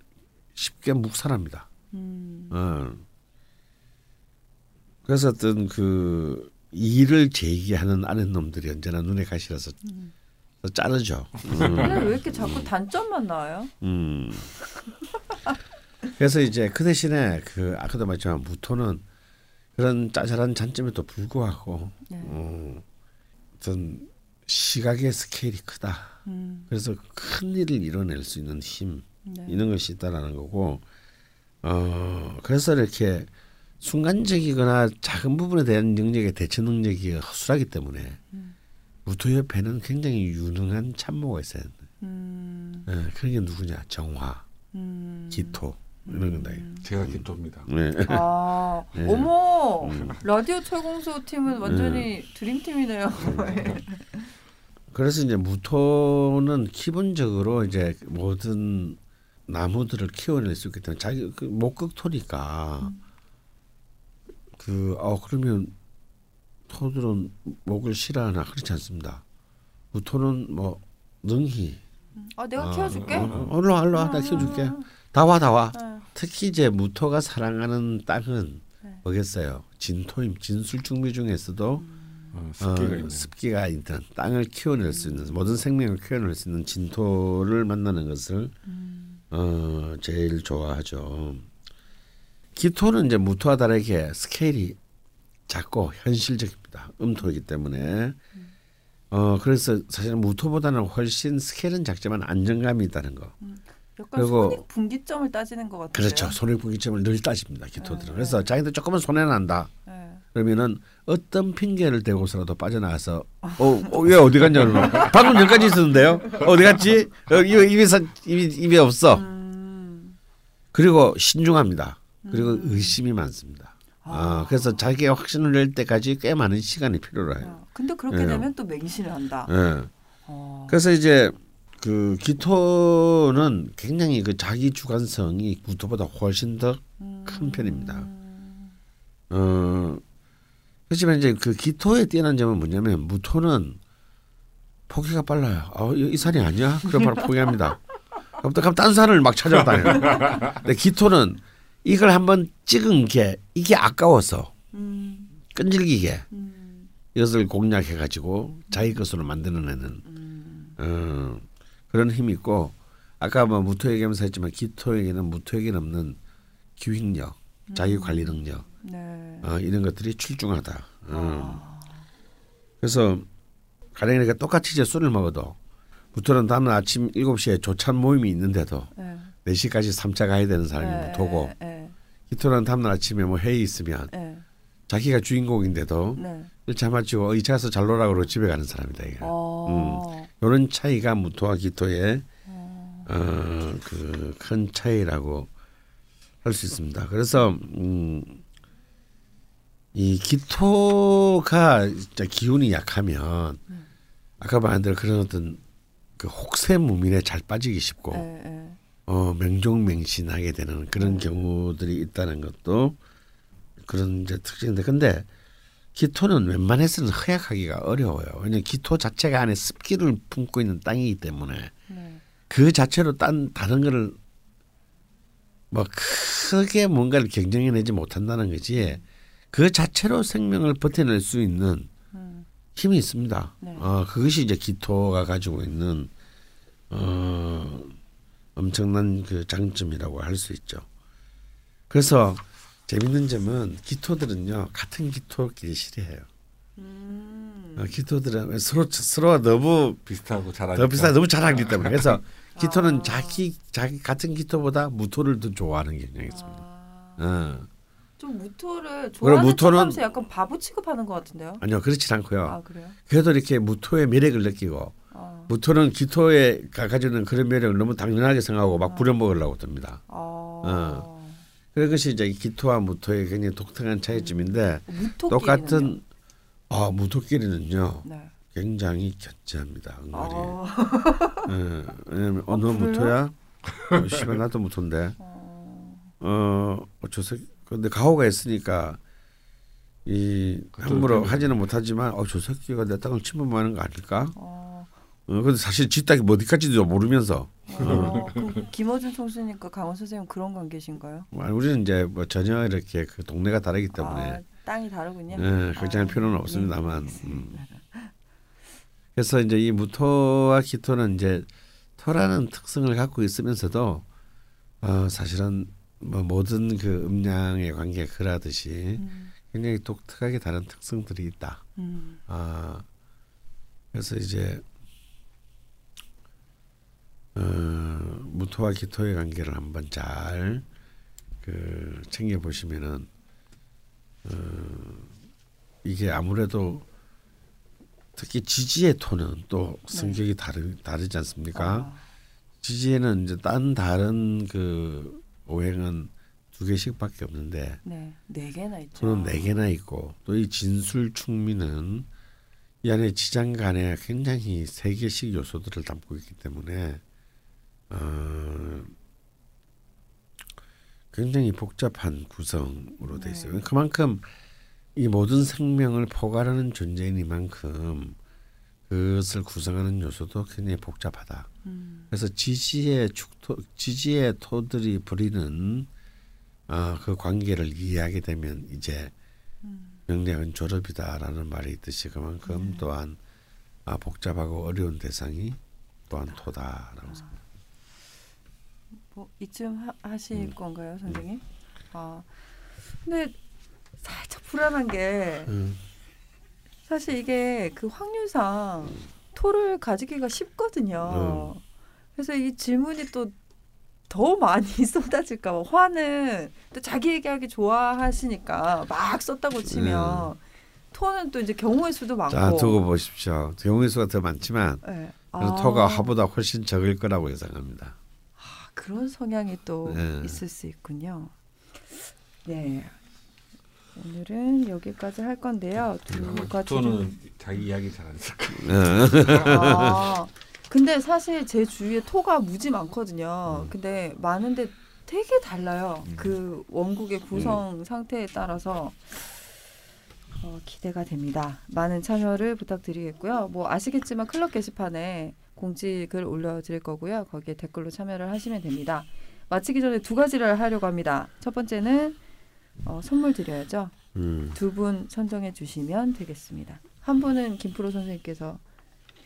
쉽게 묵살합니다. 음. 어. 그래서 어떤 그 일을 제기하는 아는 놈들이 언제나 눈에 가시라서 자르죠. 음. 왜 이렇게 자꾸 단점만 나와요? 음. 그래서 이제 그 대신에 그 아까도 말했지만 무토는 그런 짜잘한 장점에도 불구하고 네. 어, 어떤 시각의 스케일이 크다. 음. 그래서 큰 일을 이뤄낼 수 있는 힘 네. 이런 것이 있다라는 거고 어 그래서 이렇게 순간적이거나 작은 부분에 대한 능력의 대처 능력이 허술하기 때문에 음. 무토 옆에는 굉장히 유능한 참모가 있어야 된다. 음. 예, 그런 게 누구냐? 정화, 음. 기토 이런 건다. 제가 기토입니다. 네. 아, 네. 어머 음. 라디오 철공소 팀은 완전히 드림 팀이네요. 그래서 이제 무토는 기본적으로 이제 모든 나무들을 키워낼 수 있기 때문에 자기 그 목극토니까 그어 그러면 토들은 목을 싫어하나 그렇지 않습니다. 무토는 뭐 능히 아 내가 키워줄게. 어, 어, 얼로 와, 얼로 와, 나 키워줄게. 다 와, 다 와. 특히 이제 무토가 사랑하는 땅은 네. 뭐겠어요? 진토임, 진술중미 중에서도 어, 습기가 어. 습기가 있는 땅을 키워낼 수 있는 모든 생명을 키워낼 수 있는 진토를 만나는 것을 어, 제일 좋아하죠. 기토는 이제 무토와 다르게 스케일이 작고 현실적입니다. 음토이기 때문에 어 그래서 사실은 무토보다는 훨씬 스케일은 작지만 안정감이 있다는 거. 약간 그리고- 손익 분기점을 따지는 것 같아요. 그렇죠. 손해분기점을 늘 따집니다. 기토들은. 네. 그래서 자기들 조금은 손해 난다. 네. 그러면은 어떤 핑계를 대고서라도 빠져나가서 어, 어, 왜 어디 갔냐 그러면 방금 여기까지 있었는데요 어디 갔지 어, 입에 입에 사- 입이 입에 없어 음. 그리고 신중합니다 그리고 의심이 많습니다 아. 아, 그래서 자기의 확신을 낼 때까지 꽤 많은 시간이 필요로 해요 어, 근데 그렇게 예. 되면 또 맹신을 한다. 예. 어. 그래서 이제 그 기토는 굉장히 그 자기 주관성이 무토보다 훨씬 더큰 편입니다. 어 그렇지만 이제 그 기토의 뛰어난 점은 뭐냐면 무토는 포기가 빨라요. 어, 이, 이 산이 아니야? 그럼 바로 포기합니다. 그럼 또 그럼 딴 산을 막 찾아다녀요. 근데 기토는 이걸 한번 찍은 게 이게 아까워서 음. 끈질기게 음. 이것을 공략해 가지고 자기 것으로 만들어내는 음. 어, 그런 힘이 있고 아까 뭐 무토 얘기하면서 했지만 기토에게는 무토에게는 없는 기획력, 자기 관리 능력 네. 어, 이런 것들이 출중하다. 어. 그래서 가령 이렇게 똑같이 이제 술을 먹어도 무토는 다음날 아침 7시에 조찬 모임이 있는데도 네. 4시까지 3차 가야 되는 사람이 네, 무토고 네. 기토는 다음날 아침에 뭐 회의 있으면 네. 자기가 주인공인데도 네. 1차 마치고 어, 2차 가서 잘 놀라고 집에 가는 사람이다 이게. 어. 이런 차이가 무토와 기토의 어, 그 큰 차이라고 할 수 있습니다. 그래서 음, 이 기토가 진짜 기운이 약하면 아까 말한 대로 그런 어떤 그 혹세무민에 잘 빠지기 쉽고 네, 네. 어, 명종맹신하게 되는 그런 경우들이 있다는 것도 그런 이제 특징인데 근데 기토는 웬만해서는 허약하기가 어려워요. 왜냐하면 기토 자체가 안에 습기를 품고 있는 땅이기 때문에 네. 그 자체로 딴 다른 거를 뭐 크게 뭔가를 경쟁해내지 못한다는 거지 그 자체로 생명을 버텨낼 수 있는 음. 힘이 있습니다. 네. 어, 그것이 이제 기토가 가지고 있는 어, 엄청난 그 장점이라고 할 수 있죠. 그래서 재밌는 점은 기토들은요 같은 기토끼리 싫어해요. 음. 어, 기토들은 서로 서로 너무 비슷하고 잘하니까. 더 비싸 너무 잘하기 때문에 그래서 아. 기토는 자기 자기 같은 기토보다 무토를 더 좋아하는 경향이 있습니다. 아. 어. 좀 무토를 좋아하는 무토는- 약간 바보 취급하는 것 같은데요. 아니요 그렇지 않고요. 아 그래요? 그래도 이렇게 무토의 매력을 느끼고 아, 무토는 기토에 가지고 있는 그런 매력을 너무 당연하게 생각하고 막 부려먹으려고 듭니다. 아, 그것이 이제 이 기토와 무토의 굉장히 독특한 차이점인데 무토끼리는요? 똑같은 아 무토끼리는요 네. 굉장히 견제합니다. 은근히. 아, 예, 왜냐면 어느 그래요? 무토야? 어, 씨발 나도 무토인데. 어, 어, 저 새끼 근데 가오가 있으니까 이 함부로. 하지는 못하지만 어, 저 새끼가 내 땅을 침범하는 거 아닐까? 어, 어, 근데 사실 지 땅이 어디까지도 모르면서 어, 그 김어준 총수니까 강원 선생님 그런 관계신가요? 아, 우리는 이제 뭐 전혀 이렇게 그 동네가 다르기 때문에 아, 땅이 다르군요. 예, 걱정할 아, 필요는 네, 없습니다만. 알겠습니다. 음. 그래서 이제 이 무토와 기토는 이제 토라는 특성을 갖고 있으면서도 어, 사실은 뭐 모든 그 음양의 관계가 그러듯이 음, 굉장히 독특하게 다른 특성들이 있다. 음, 아 그래서 이제 어, 무토와 기토의 관계를 한번 잘 그 챙겨 보시면은 어, 이게 아무래도 특히 지지의 토는 또 성격이 다르 다르지 않습니까? 아, 지지에는 이제 딴 다른 그 오행은 두 개씩밖에 없는데 네, 네 개나 있죠. 저는 네 개나 있고 또 이 진술 충미는 이 안에 지장 간에 굉장히 세 개씩 요소들을 담고 있기 때문에 어, 굉장히 복잡한 구성으로 돼 있어요. 네. 그만큼 이 모든 생명을 포괄하는 존재이니만큼 그것을 구성하는 요소도 굉장히 복잡하다. 음, 그래서 지지의 축토, 지지의 토들이 부리는 어, 그 관계를 이해하게 되면 이제 음. 명량은 졸업이다라는 말이 있듯이 그만큼 또한 아, 복잡하고 어려운 대상이 또한 토다라고 생각합니다. 뭐 이쯤 하, 하실 음. 건가요, 선생님? 아, 근데 살짝 불안한 게 음, 사실 이게 그 확률상 토를 가지기가 쉽거든요. 음. 그래서 이 질문이 또 더 많이 쏟아질까 봐 화는 또 자기 얘기하기 좋아하시니까 막 썼다고 치면 토는 또 이제 경우의 수도 많고 자 두고 보십시오. 경우의 수가 더 많지만 네. 아, 토가 화보다 훨씬 적을 거라고 예상합니다. 그런 성향이 또 네. 있을 수 있군요. 네. 오늘은 여기까지 할 건데요. 두 가지 좀- 저는 자기 이야기 잘 안 쓸까. 아, 근데 사실 제 주위에 토가 무지 많거든요. 음. 근데 많은데 되게 달라요. 음. 그 원국의 구성 상태에 따라서 어, 기대가 됩니다. 많은 참여를 부탁드리겠고요. 뭐 아시겠지만 클럽 게시판에 공지글 올려드릴 거고요. 거기에 댓글로 참여를 하시면 됩니다. 마치기 전에 두 가지를 하려고 합니다. 첫 번째는 어, 선물 드려야죠. 음. 두분 선정해 주시면 되겠습니다. 한 분은 김프로 선생님께서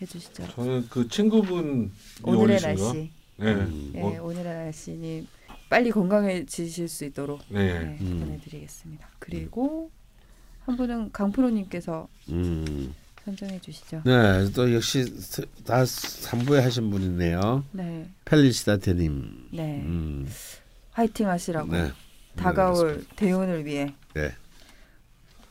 해주시죠. 저는 그 친구분 오늘의. 날씨. 네. 음. 예, 어, 오늘의 날씨님 빨리 건강해지실 수 있도록 네. 네, 음. 보내드리겠습니다. 그리고 한 분은 강프로님께서 음. 선정해 주시죠. 네, 또 역시 스- 다 3부에 하신 분이네요. 네, 펠리시다테님. 네, 음. 화이팅 하시라고 네. 다가올 대운을 위해. 네.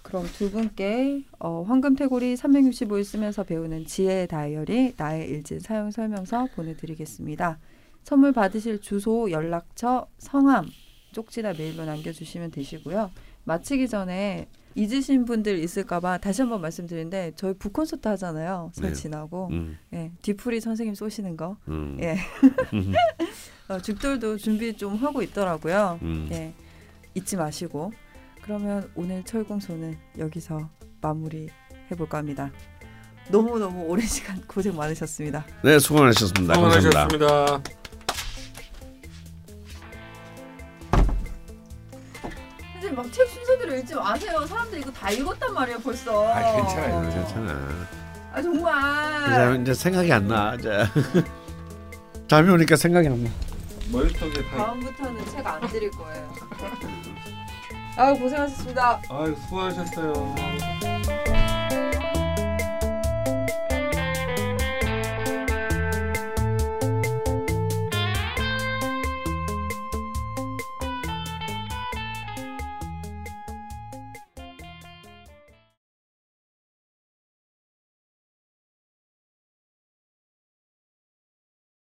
그럼 두 분께 어, 황금 태고리 365일 쓰면서 배우는 지혜 다이어리 나의 일진 사용 설명서 보내드리겠습니다. 선물 받으실 주소, 연락처, 성함, 쪽지나 메일로 남겨주시면 되시고요. 마치기 전에 잊으신 분들 있을까봐 다시 한번 말씀드리는데 저희 북콘서트 하잖아요. 설 네. 지나고 음. 예, 뒤풀이 선생님 쏘시는 거. 음. 예. 어, 죽돌도 준비 좀 하고 있더라고요. 음. 예, 잊지 마시고 그러면 오늘 철공소는 여기서 마무리 해볼까 합니다. 너무 너무 오랜 시간 고생 많으셨습니다. 네, 수고 많으셨습니다. 감사합니다. 수고하셨습니다. 근데 막책 순서대로 읽지 마세요. 사람들 이거 다 읽었단 말이에요 벌써. 아, 괜찮아요, 괜찮아. 아 정말. 이제, 이제 생각이 안 나. 이제 잠이 오니까 생각이 안 나. 머릿속에 다. 다음부터는 책 안 드릴 거예요. 아 고생하셨습니다. 아유 수고하셨어요.